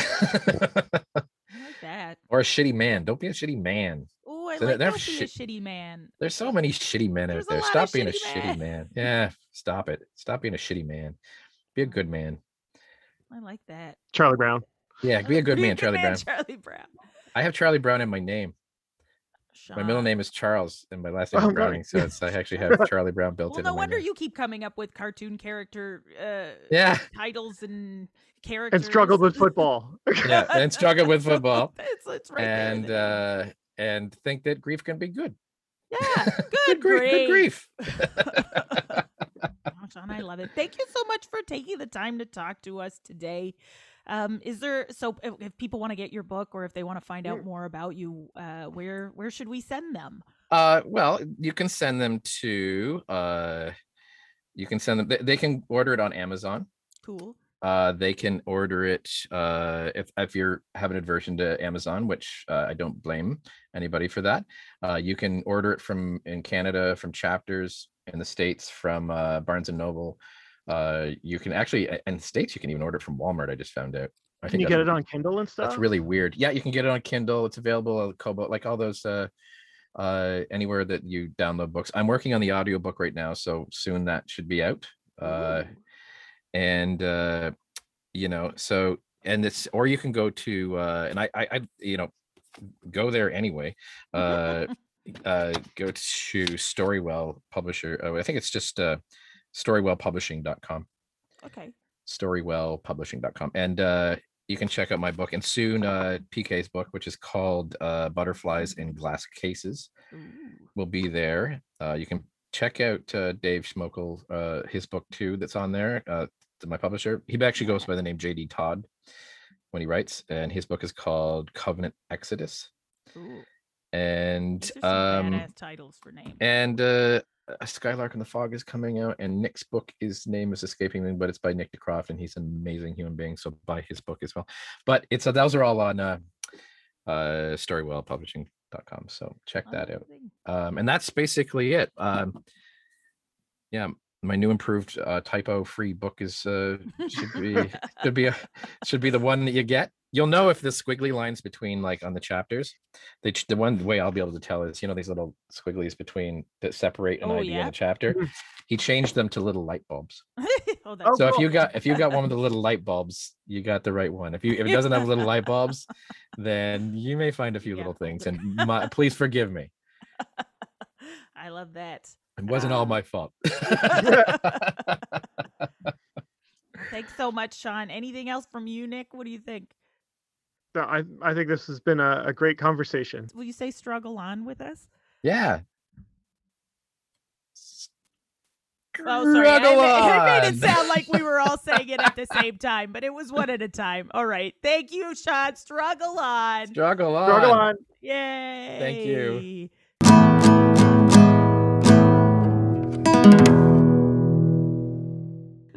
Like that.
or a shitty man. Don't be a shitty man.
Oh, I
So
like
they're
don't be a shitty man.
there's so many shitty men
There's
out there. stop
of
being a
shitty
shitty man. Yeah stop it. Stop being a shitty man. Be a good man.
I like that.
Charlie Brown.
yeah be a good man charlie brown.
Charlie Brown.
i have charlie brown in my name my middle name is charles and my last name
Oh,
is browning
nice.
so it's i actually have [laughs] charlie brown built
Well,
in
no
my
wonder
name.
you keep coming up with cartoon character uh,
yeah
titles and characters.
And struggled with football. [laughs]
yeah and struggle with football
It's, it's right there
and
the
uh and think that grief can be good
yeah, [laughs]
good
good,
grief good grief
Oh, Sean, I love it. Thank you so much for taking the time to talk to us today. Um, is there so if, if people want to get your book or if they want to find out more about you, uh, where where should we send them?
uh well you can send them to uh you can send them they, they can order it on amazon
Cool.
uh they can order it uh if if you're have an aversion to amazon which uh, i don't blame anybody for that uh you can order it from in canada from chapters in the states from uh barnes and noble uh you can actually in states you can even order it from walmart i just found out i
Can you get it on Kindle and stuff?
that's really weird yeah you can get it on kindle it's available on kobo like all those uh uh anywhere that you download books i'm working on the audiobook right now so soon that should be out uh
Ooh.
and uh you know so and this, or you can go to uh and i i, I you know go there anyway uh [laughs] uh go to storywell publisher oh, i think it's just uh storywellpublishing.com
okay.
storywellpublishing.com and uh you can check out my book and soon uh pk's book which is called uh butterflies in glass cases
Ooh.
will be there uh you can check out uh dave schmokel uh his book too that's on there uh my publisher he actually goes by the name jd todd when he writes and his book is called covenant exodus
Ooh.
And
These are some
um
titles for names.
and uh a Skylark in the Fog is coming out, and Nick's book, his name is escaping me, but it's by Nick DeCroft, and he's an amazing human being. So buy his book as well. But it's uh, those are all on uh, uh, storywellpublishing.com. So check that out. Um, and that's basically it. Um, yeah, my new improved uh, typo free book is uh, should be [laughs] should be a, should be the one that you get. You'll know if the squiggly lines between like on the chapters. They ch- the one way I'll be able to tell is you know these little squigglies between that separate an
Oh,
idea
yeah?
in a chapter. [laughs] He changed them to little light bulbs.
oh, that's
So if you got if you got one with the little light bulbs, you got the right one. If you if it doesn't have little light bulbs, then you may find a few
Yeah,
little things. [laughs] And my, please forgive me.
I love that.
It wasn't all
Ah.
my fault. [laughs]
Thanks so much, Sean. Anything else from you, Nick? What do you think?
No, I I think this has been a, a great conversation.
Will you say struggle on with us?
yeah.
Oh, sorry. I,
Struggle
ma- I made it sound like we were all saying it at the [laughs] same time, but it was one at a time. All right. Thank you, Sean. Struggle on.
Struggle on.
Struggle on.
Yay.
Thank you.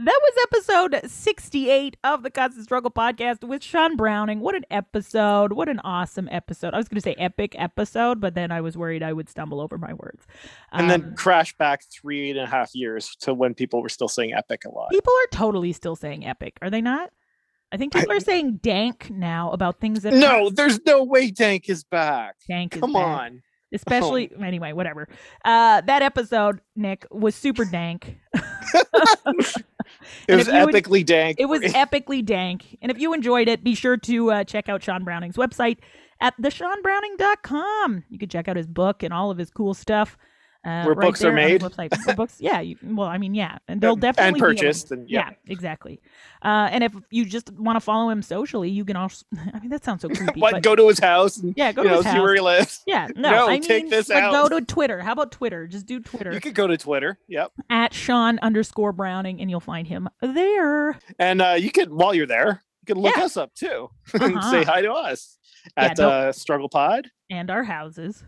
That was episode 68 of the Constant Struggle podcast with Sean Browning. What an episode. What an awesome episode. I was going to say epic episode, but then I was worried I would stumble over my words.
and then
Um,
crash back three and a half years to when people were still saying epic a lot.
people are totally still saying epic, are they not? I think people are saying dank now about things that
No, there's no way Dank is back.
dank is
Come on.
Especially [laughs] anyway whatever. Uh that episode nick was super dank. [laughs]
It was
if you would-
epically dank.
it was epically dank. And if you enjoyed it be sure to uh, check out sean browning's website at theseanbrowning.com you can check out his book and all of his cool stuff Uh,
Where
right
books are
there on his
made.
website. Where [laughs] books, yeah. You, well, I mean, yeah, and they'll definitely
and
be able-
purchased and
yeah.
yeah.
exactly. Uh, and if you just want to follow him socially, you can also. [laughs] I mean, that sounds so creepy.
What?
but,
Go to his house and
yeah, go to
know
his
see where
house.
he lives.
Yeah, [laughs] no,
No,
I mean,
take this
like, go to Twitter. How about Twitter? Just do Twitter
You could go to Twitter. Yep.
at Sean underscore Browning, and you'll find him there.
And uh, you could while you're there, you could look
Yeah.
us up too and
Uh-huh.
say hi to us at
don't-
uh, Struggle Pod.
And our houses.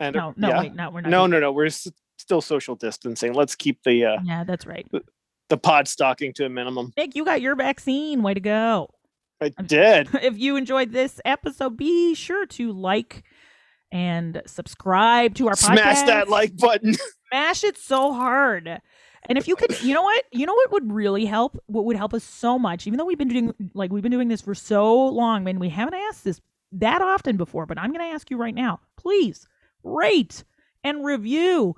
And
No, no,
yeah.
wait, no, we're not.
no, no, no. We're s- still social distancing. Let's keep the uh,
Yeah, that's right.
the pod stalking to a minimum.
Nick, you got your vaccine. Way to go.
I did. [laughs]
if you enjoyed this episode, be sure to like and subscribe to our podcast.
Smash that like button. [laughs]
Smash it so hard. And if you could, you know what? You know what would really help? What would help us so much, even though we've been doing like we've been doing this for so long, and we haven't asked this that often before, but I'm going to ask you right now. Please rate and review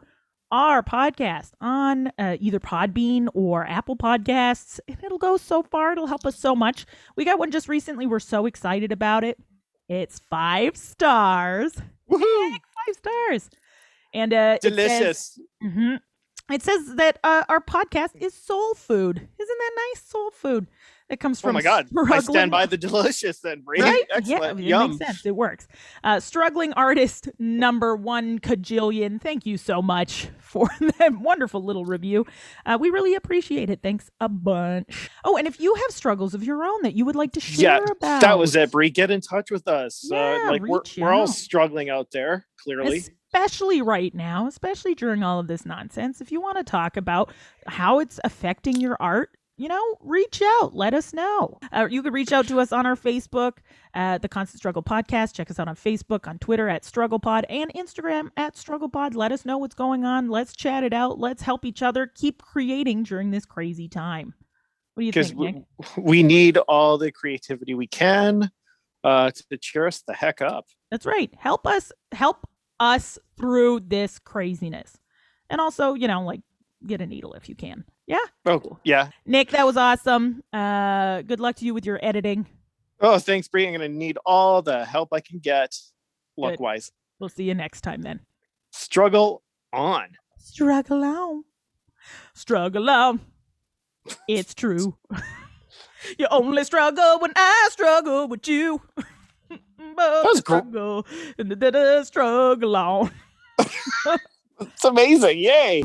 our podcast on uh, either Podbean or Apple Podcasts, and it'll go so far. It'll help us so much. We got one just recently. We're so excited about it. It's five stars.
Woohoo!
Five stars. And uh, it says-
Delicious.
hmm It says that uh, our podcast is soul food. Isn't that nice? Soul food that comes from.
Oh my god. I stand by the delicious then, Brie.
right?
Excellent.
Yeah, it
Yum.
makes sense. It works. Uh, struggling artist number one cajillion. Thank you so much for [laughs] that wonderful little review. Uh, we really appreciate it. Thanks a bunch. Oh, and if you have struggles of your own that you would like to share
Yeah,
about,
That was it, Brie. Get in touch with us.
Yeah,
uh, like we're, we're all struggling out there, clearly.
especially right now, especially during all of this nonsense. If you want to talk about how it's affecting your art, you know, reach out. Let us know. Uh, you can reach out to us on our Facebook, uh, the Constant Struggle Podcast. Check us out on Facebook, on Twitter at Struggle Pod, and Instagram at Struggle Pod. Let us know what's going on. Let's chat it out. Let's help each other keep creating during this crazy time. What do you think, Nick?
we, we need all the creativity we can uh, to cheer us the heck up.
That's right. Help us help us through this craziness. And also, you know, like get a needle if you can. Yeah.
Oh, cool. yeah.
Nick, that was awesome. Uh good luck to you with your editing.
Oh, thanks, Brie. I'm going to need all the help I can get,
Good.
luck wise.
We'll see you next time then.
Struggle on.
Struggle on. Struggle on. [laughs] It's true. [laughs] you only struggle when I struggle with you. [laughs] But
was gr-
struggle, da-da-da, struggle on.
It's amazing. Yay.